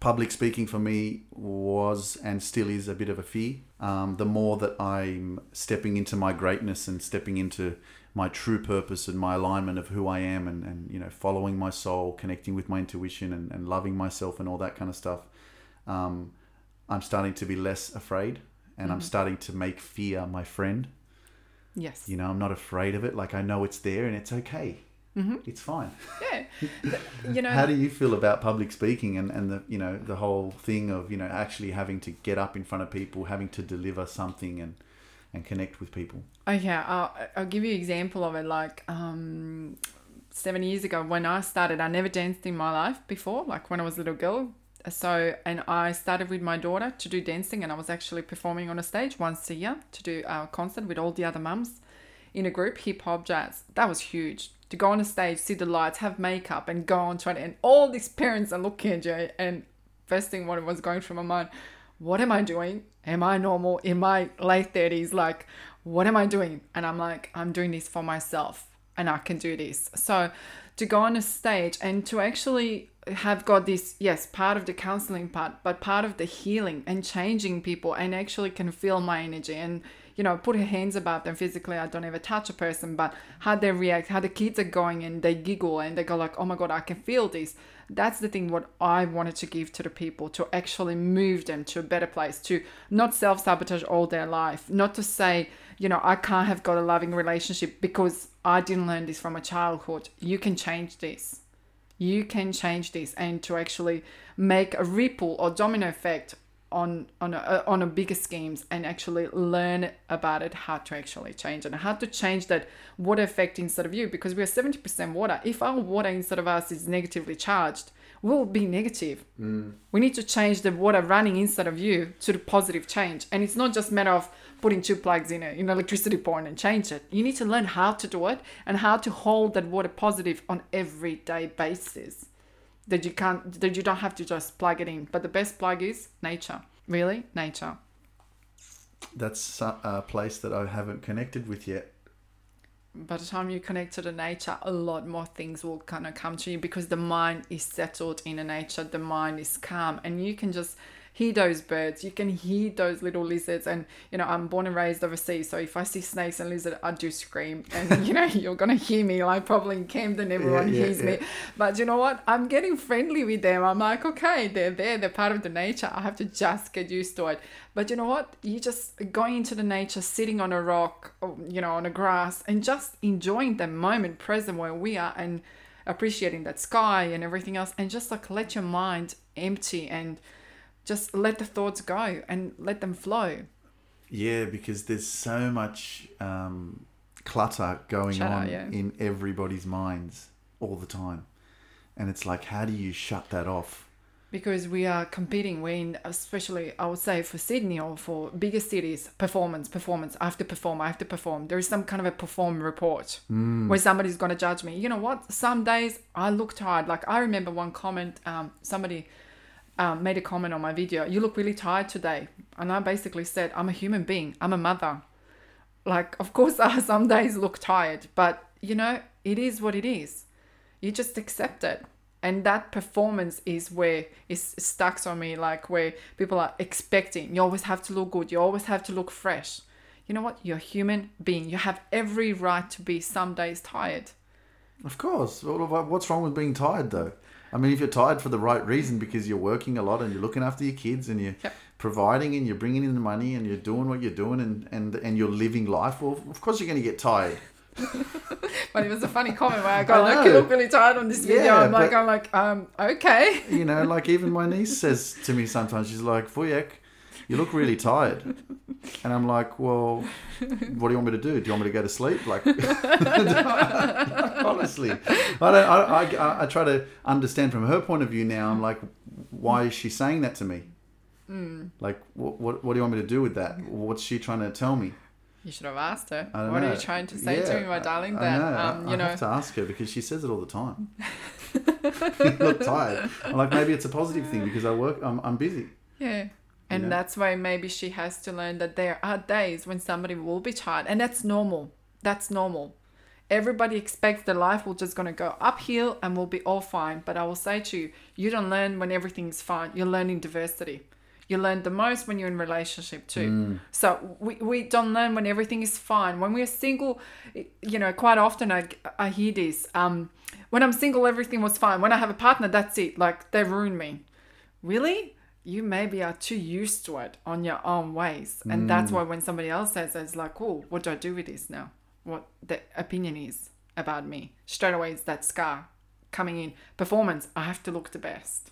Speaker 2: Public speaking for me was and still is a bit of a fear. Um, the more that I'm stepping into my greatness and stepping into my true purpose and my alignment of who I am and, and you know, following my soul, connecting with my intuition and, and loving myself and all that kind of stuff, um, I'm starting to be less afraid and I'm starting to make fear my friend.
Speaker 3: Yes.
Speaker 2: You know, I'm not afraid of it. Like I know it's there and it's okay. Mm-hmm. It's fine.
Speaker 3: Yeah. You know,
Speaker 2: How do you feel about public speaking and, and the you know the whole thing of you know actually having to get up in front of people, having to deliver something and and connect with people?
Speaker 3: Okay, I'll, I'll give you an example of it. Like um, seven years ago, when I started, I never danced in my life before. Like when I was a little girl. So, and I started with my daughter to do dancing, and I was actually performing on a stage once a year to do a concert with all the other mums in a group, hip hop, jazz. That was huge. To go on a stage, see the lights, have makeup, and go on to it, and all these parents are looking at you. And first thing what was going through my mind, what am I doing? Am I normal in my late 30s? Like, what am I doing? And I'm like, I'm doing this for myself and I can do this. So to go on a stage and to actually have got this, yes, part of the counseling part, but part of the healing and changing people and actually can feel my energy and you know, put her hands above them physically. I don't ever touch a person, but how they react, how the kids are going and they giggle and they go like, oh my God, I can feel this. That's the thing what I wanted to give to the people to actually move them to a better place, to not self-sabotage all their life, not to say, you know, I can't have got a loving relationship because I didn't learn this from a childhood. You can change this. You can change this and to actually make a ripple or domino effect on on a, uh, on a bigger schemes and actually learn about it how to actually change and how to change that water effect inside of you because we are 70% water. If our water inside of us is negatively charged we'll be negative. Mm. We need to change the water running inside of you to the positive change. And it's not just matter of putting two plugs in a in an electricity point and change it. You need to learn how to do it and how to hold that water positive on everyday basis that you can't that you don't have to just plug it in. But the best plug is nature. Really nature.
Speaker 2: That's a place that I haven't connected with yet.
Speaker 3: by the time you connect to the nature a lot more things will kind of come to you because the mind is settled in the nature. The mind is calm. And you can just hear those birds. You can hear those little lizards and you know i'm born and raised overseas so if i see snakes and lizards i do scream. And you know you're gonna hear me like probably in camden everyone
Speaker 2: yeah,
Speaker 3: hears me.
Speaker 2: yeah.
Speaker 3: but you know what? I'm getting friendly with them. I'm like okay they're there. They're part of the nature. I have to just get used to it. But you know what? You just going into the nature sitting on a rock or, you know on a grass and just enjoying the moment present where we are and appreciating that sky and everything else and just like let your mind empty and just let the thoughts go and let them flow.
Speaker 2: Yeah, because there's so much um, clutter going
Speaker 3: Chatter,
Speaker 2: on
Speaker 3: yeah.
Speaker 2: in everybody's minds all the time, and it's like, how do you shut that off?
Speaker 3: because we are competing we're in especially i would say for sydney or for bigger cities performance performance i have to perform i have to perform. There is some kind of a perform report where somebody's going to judge me. You know what? Some days i look tired. Like i remember one comment um, somebody um, made a comment on my video you look really tired today and i basically said i'm a human being i'm a mother like of course i some days look tired but you know it is what it is you just accept it And that performance is where it's stuck on me, like where people are expecting. You always have to look good. You always have to look fresh. You know what? You're a human being. You have every right to be some days tired.
Speaker 2: Of course. What's wrong with being tired, though? I mean, if you're tired for the right reason because you're working a lot and you're looking after your kids and you're
Speaker 3: Yep.
Speaker 2: providing and you're bringing in the money and you're doing what you're doing and, and, and you're living life, well, of course you're going to get tired.
Speaker 3: But it was a funny comment where I go,
Speaker 2: I
Speaker 3: like, you look really tired on this video.
Speaker 2: Yeah,
Speaker 3: I'm like,
Speaker 2: but-
Speaker 3: I'm like, um, okay.
Speaker 2: You know, like even my niece says to me sometimes, she's like, Fuyek, you look really tired. And I'm like, well, what do you want me to do? Do you want me to go to sleep? Like, honestly, I, don't, I, I, I try to understand from her point of view now. I'm like, why is she saying that to me? Like, what, what, what do you want me to do with that? What's she trying to tell me?
Speaker 3: You should have asked her.
Speaker 2: I
Speaker 3: What
Speaker 2: know.
Speaker 3: are you trying to say
Speaker 2: Yeah,
Speaker 3: to me, my darling?
Speaker 2: I
Speaker 3: That
Speaker 2: know.
Speaker 3: um,
Speaker 2: I,
Speaker 3: you
Speaker 2: I
Speaker 3: know,
Speaker 2: have to ask her because she says it all the time. you look tired. I'm like, maybe it's a positive thing because I work. I'm, I'm busy.
Speaker 3: yeah. And
Speaker 2: know?
Speaker 3: that's why maybe she has to learn that there are days when somebody will be tired, and that's normal. That's normal. Everybody expects their life will just gonna go uphill and we'll be all fine. But I will say to you, you don't learn when everything's fine. You learn in diversity. You learn the most when you're in relationship too. So we, we don't learn when everything is fine. When we're single, you know, quite often I, I hear this. Um, when I'm single, everything was fine. When I have a partner, that's it. Like they ruin me. Really? You maybe are too used to it on your own ways. And that's mm. why when somebody else says it, it's like, oh, what do I do with this now? What the opinion is about me. Straight away, it's that scar coming in. Performance, I have to look the best.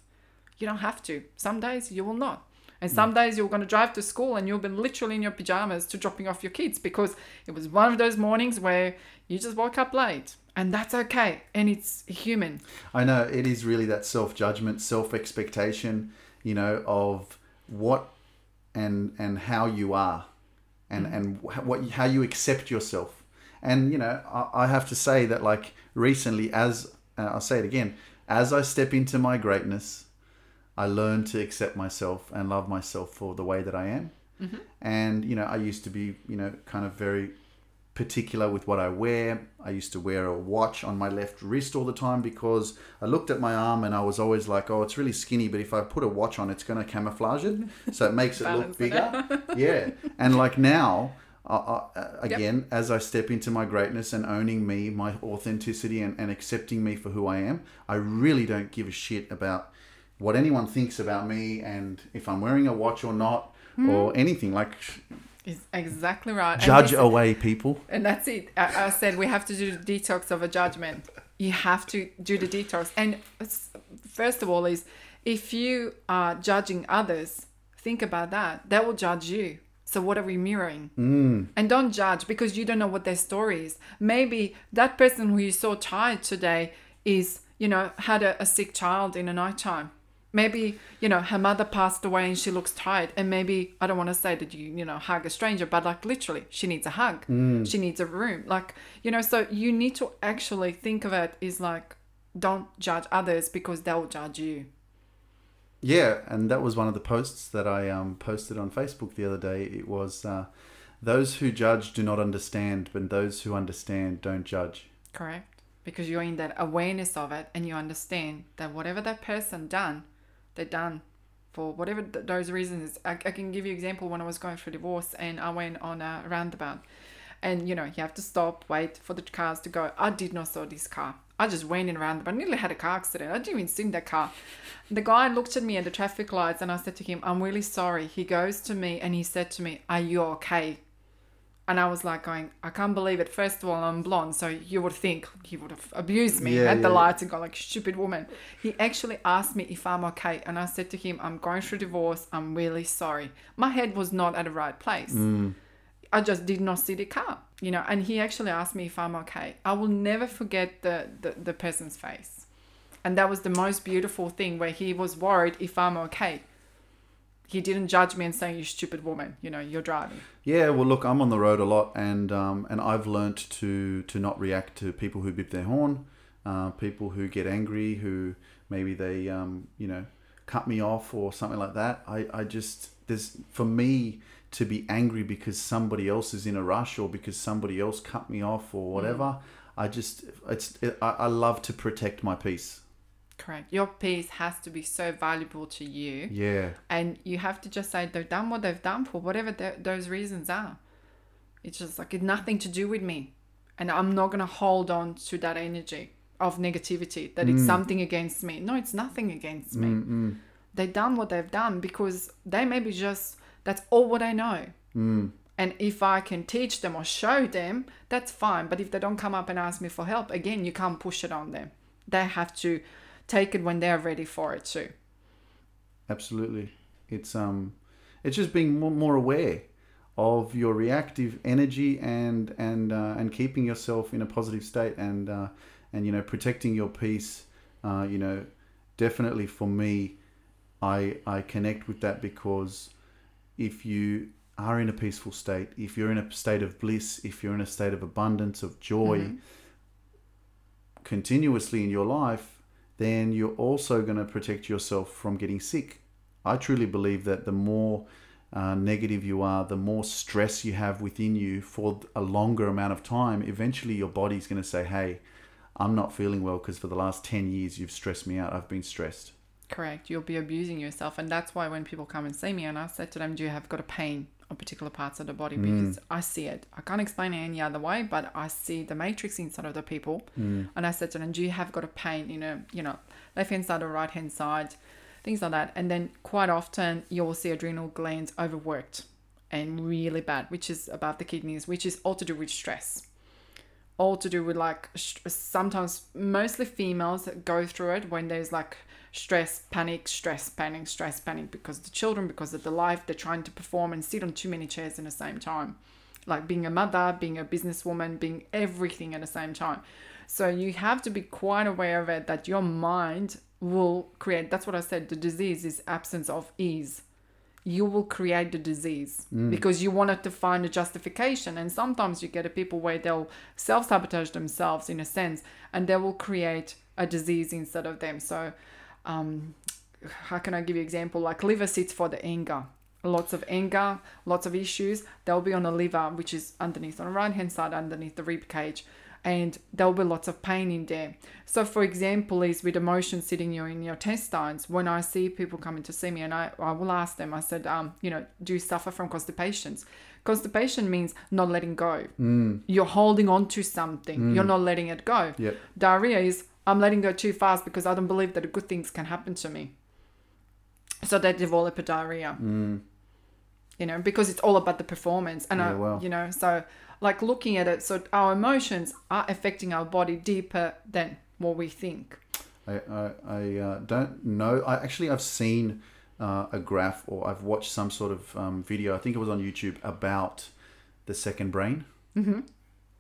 Speaker 3: You don't have to. Some days you will not. And some mm. days you're going to drive to school and you'll be literally in your pajamas to dropping off your kids because it was one of those mornings where you just woke up late. And that's okay. And it's human.
Speaker 2: I know it is really that self judgment, self expectation, you know, of what and and how you are, and and what how you accept yourself. And you know, I, I have to say that like recently, as uh, I'll say it again, as I step into my greatness, I learn to accept myself and love myself for the way that I am. And you know, I used to be, you know, kind of very particular with what I wear. I used to wear a watch on my left wrist all the time because I looked at my arm and I was always like, oh, it's really skinny, but if I put a watch on, it's going to camouflage it. So it makes it look
Speaker 3: Balance it
Speaker 2: bigger. yeah. And like now, I, uh, again, as I step into my greatness and owning me, my authenticity, and, and accepting me for who I am, I really don't give a shit about what anyone thinks about me and if I'm wearing a watch or not hmm. or anything. Like,
Speaker 3: Is exactly right.
Speaker 2: Judge
Speaker 3: this-
Speaker 2: away, people.
Speaker 3: And that's it. I, I said we have to do the detox of a judgment. You have to do the detox. And first of all, is if you are judging others, think about that. They will judge you. So what are we mirroring? Mm. And don't judge because you don't know what their story is. Maybe that person who you saw tired today is, you know, had a, a sick child in a nighttime. Maybe, you know, her mother passed away and she looks tired. And maybe, I don't want to say that you, you know, hug a stranger, but like literally, she needs a hug. She needs a room. Like, you know, so you need to actually think of it is like, don't judge others because they'll judge you.
Speaker 2: Yeah, and that was one of the posts that I um, posted on Facebook the other day. It was uh, those who judge do not understand, but those who understand don't judge.
Speaker 3: Correct. Because you're in that awareness of it and you understand that whatever that person done, they're done for whatever th- those reasons. I, I can give you example when I was going through divorce and I went on a roundabout. And you know, you have to stop, wait for the cars to go. I did not saw this car. I just went in a roundabout. I nearly had a car accident. I didn't even see that car. The guy looked at me at the traffic lights and I said to him, I'm really sorry. He goes to me and he said to me, Are you okay? And I was like going, I can't believe it. First of all, I'm blonde, so you would think he would have abused me
Speaker 2: Yeah,
Speaker 3: at the
Speaker 2: yeah.
Speaker 3: lights and gone like stupid woman. He actually asked me if I'm okay, and I said to him, I'm going through divorce. I'm really sorry. My head was not at the right place. Mm. I just did not see the car, you know. And he actually asked me if I'm okay. I will never forget the the, the person's face, and that was the most beautiful thing where he was worried if I'm okay. He didn't judge me and say you stupid woman, you know, you're driving.
Speaker 2: Yeah, well, look, I'm on the road a lot, and um, and I've learnt to to not react to people who beep their horn, uh, people who get angry, who maybe they um, you know cut me off or something like that. I I just there's for me to be angry because somebody else is in a rush or because somebody else cut me off or whatever. I just it's it, I, I love to protect my peace.
Speaker 3: Correct. Your peace has to be so valuable to you.
Speaker 2: Yeah.
Speaker 3: And you have to just say they've done what they've done for whatever th- those reasons are. It's just like it's nothing to do with me. And I'm not going to hold on to that energy of negativity that it's mm. something against me. No, it's nothing against me. They've done what they've done because they maybe just, that's all what I know. Mm. And if I can teach them or show them, that's fine. But if they don't come up and ask me for help, again, you can't push it on them. They have to take it when they're ready for it too.
Speaker 2: Absolutely. It's um, it's just being more, more aware of your reactive energy and and uh, and keeping yourself in a positive state and uh, and you know protecting your peace. Uh, you know, definitely for me, I I connect with that because if you are in a peaceful state, if you're in a state of bliss, if you're in a state of abundance of joy, continuously in your life, then you're also going to protect yourself from getting sick. I truly believe that the more uh, negative you are, the more stress you have within you for a longer amount of time, eventually your body's going to say, hey, I'm not feeling well because for the last 10 years you've stressed me out. I've been stressed.
Speaker 3: Correct. You'll be abusing yourself. And that's why when people come and see me and I said to them, Do you have got a pain on particular parts of the body? Because mm. I see it. I can't explain it any other way, but I see the matrix inside of the people. Mm. And I said to them, Do you have got a pain in a, you know, left hand side or right hand side? Things like that. And then quite often you'll see adrenal glands overworked and really bad, which is above the kidneys, which is all to do with stress all to do with like sometimes mostly females that go through it when there's like stress panic stress panic stress panic because the children because of the life they're trying to perform and sit on too many chairs in the same time like being a mother being a businesswoman being everything at the same time so you have to be quite aware of it that your mind will create that's what i said the disease is absence of ease you will create the disease mm. because you wanted to find a justification. And sometimes you get a people where they'll self sabotage themselves in a sense and they will create a disease instead of them. So, um, how can I give you an example? Like liver sits for the anger. Lots of anger, lots of issues. They'll be on the liver, which is underneath on the right hand side, underneath the rib cage and there'll be lots of pain in there. So, for example, is with emotion sitting you in your intestines. When I see people coming to see me, and I, I will ask them, I said, um, you know, do you suffer from constipations? Constipation means not letting go. You're holding on to something. You're not letting it go.
Speaker 2: Yep.
Speaker 3: Diarrhea is I'm letting go too fast because I don't believe that good things can happen to me. So they develop a diarrhea. You know, because it's all about the performance, and I,
Speaker 2: Yeah, wow.
Speaker 3: you know, so like looking at it, so our emotions are affecting our body deeper than what we think.
Speaker 2: I, I, I uh, don't know. I actually I've seen uh, a graph or I've watched some sort of um, video. I think it was on YouTube about the second brain mm-hmm.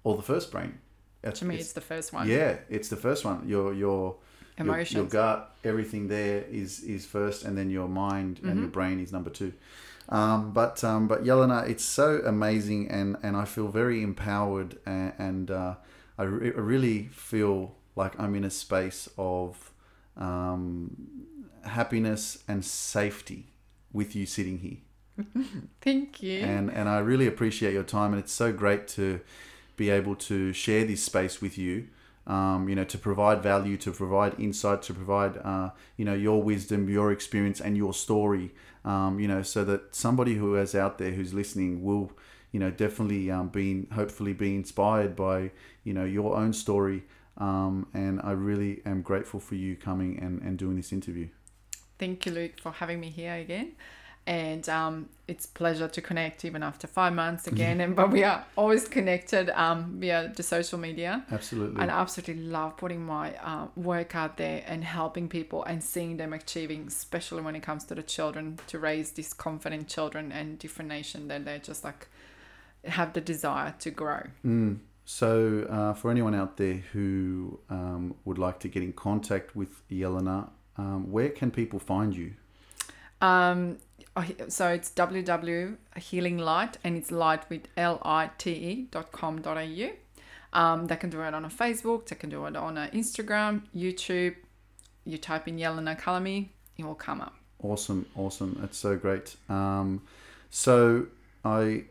Speaker 2: or the first brain.
Speaker 3: To me,
Speaker 2: it's-
Speaker 3: it's the first one.
Speaker 2: yeah, it's the first one. Your your your, your gut, everything there is is first, and then your mind and
Speaker 3: Mm-hmm.
Speaker 2: your brain is number two. Um, but um, but Yelena, it's so amazing, and, and I feel very empowered, and, and uh, I, re- I really feel like I'm in a space of um, happiness and safety with you sitting here
Speaker 3: Thank you.
Speaker 2: and and I really appreciate your time and it's so great to be able to share this space with you um, you know to provide value to provide insight to provide uh, you know your wisdom your experience and your story um, you know so that somebody who is out there who's listening will you know definitely um, be hopefully be inspired by you know your own story um, and I really am grateful for you coming and, and doing this interview
Speaker 3: Thank you, Luke, for having me here again. And um, it's pleasure to connect even after five months again. and but we are always connected um, via the social media.
Speaker 2: absolutely
Speaker 3: And I absolutely love putting my uh, work out there and helping people and seeing them achieving, especially when it comes to the children, to raise these confident children and different nation that they just like have the desire to grow.
Speaker 2: Mm. So, uh, for anyone out there who um, would like to get in contact with Yelena, um, where can people find you?
Speaker 3: Um, so it's www healing light and it's light with L I T E dot com dot au. Um, they can do it on a Facebook, they can do it on a Instagram, YouTube. You type in Yelena Kalami, it will come up.
Speaker 2: Awesome, awesome. That's so great. Um, so, I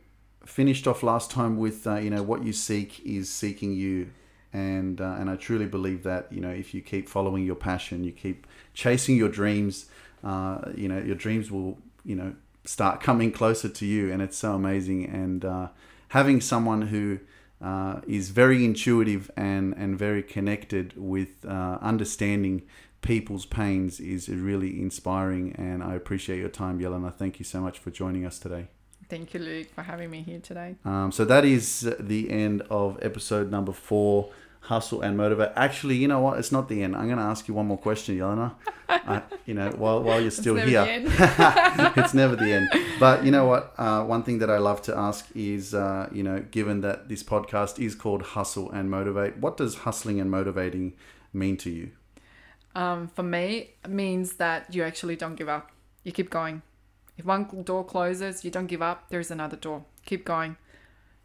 Speaker 2: finished off last time with uh, you know what you seek is seeking you. and uh, and I truly believe that you know if you keep following your passion, you keep chasing your dreams, uh, you know your dreams will you know start coming closer to you, and it's so amazing. And uh, having someone who uh, is very intuitive and and very connected with uh, understanding people's pains is really inspiring. And I appreciate your time, Yelena. Thank you so much for joining us today.
Speaker 3: Thank you, Luke, for having me here today.
Speaker 2: Um, so that is the end of episode number four hustle and motivate. Actually, you know what? It's not the end. I'm going to ask you one more question, Yelena. uh, you know, while, while you're still
Speaker 3: it's
Speaker 2: here,
Speaker 3: it's
Speaker 2: never the end. But you know what? Uh, one thing that I love to ask is, uh, you know, given that this podcast is called Hustle and Motivate, what does hustling and motivating mean to you?
Speaker 3: Um, for me, it means that you actually don't give up. You keep going. If one door closes, you don't give up. There's another door. Keep going.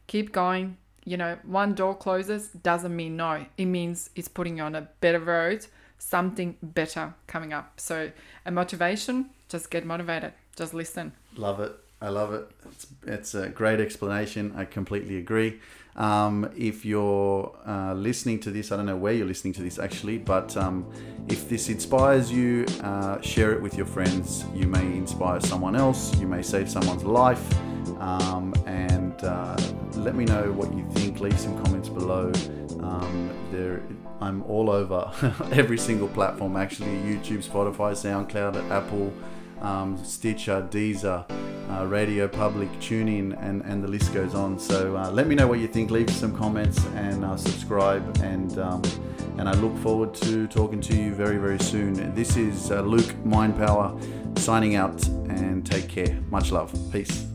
Speaker 3: Keep going. You know, one door closes doesn't mean no. It means it's putting you on a better road, something better coming up. So, a motivation, just get motivated. Just listen.
Speaker 2: Love it. I love it. It's, it's a great explanation. I completely agree. Um, if you're uh, listening to this, I don't know where you're listening to this actually, but um, if this inspires you, uh, share it with your friends. You may inspire someone else, you may save someone's life. Um, and uh, let me know what you think. Leave some comments below. Um, there, I'm all over every single platform actually YouTube, Spotify, SoundCloud, Apple um, Stitcher, Deezer, uh, Radio Public, TuneIn, and, and the list goes on. So uh, let me know what you think. Leave some comments and uh, subscribe. And um, and I look forward to talking to you very very soon. This is uh, Luke Mindpower signing out and take care. Much love. Peace.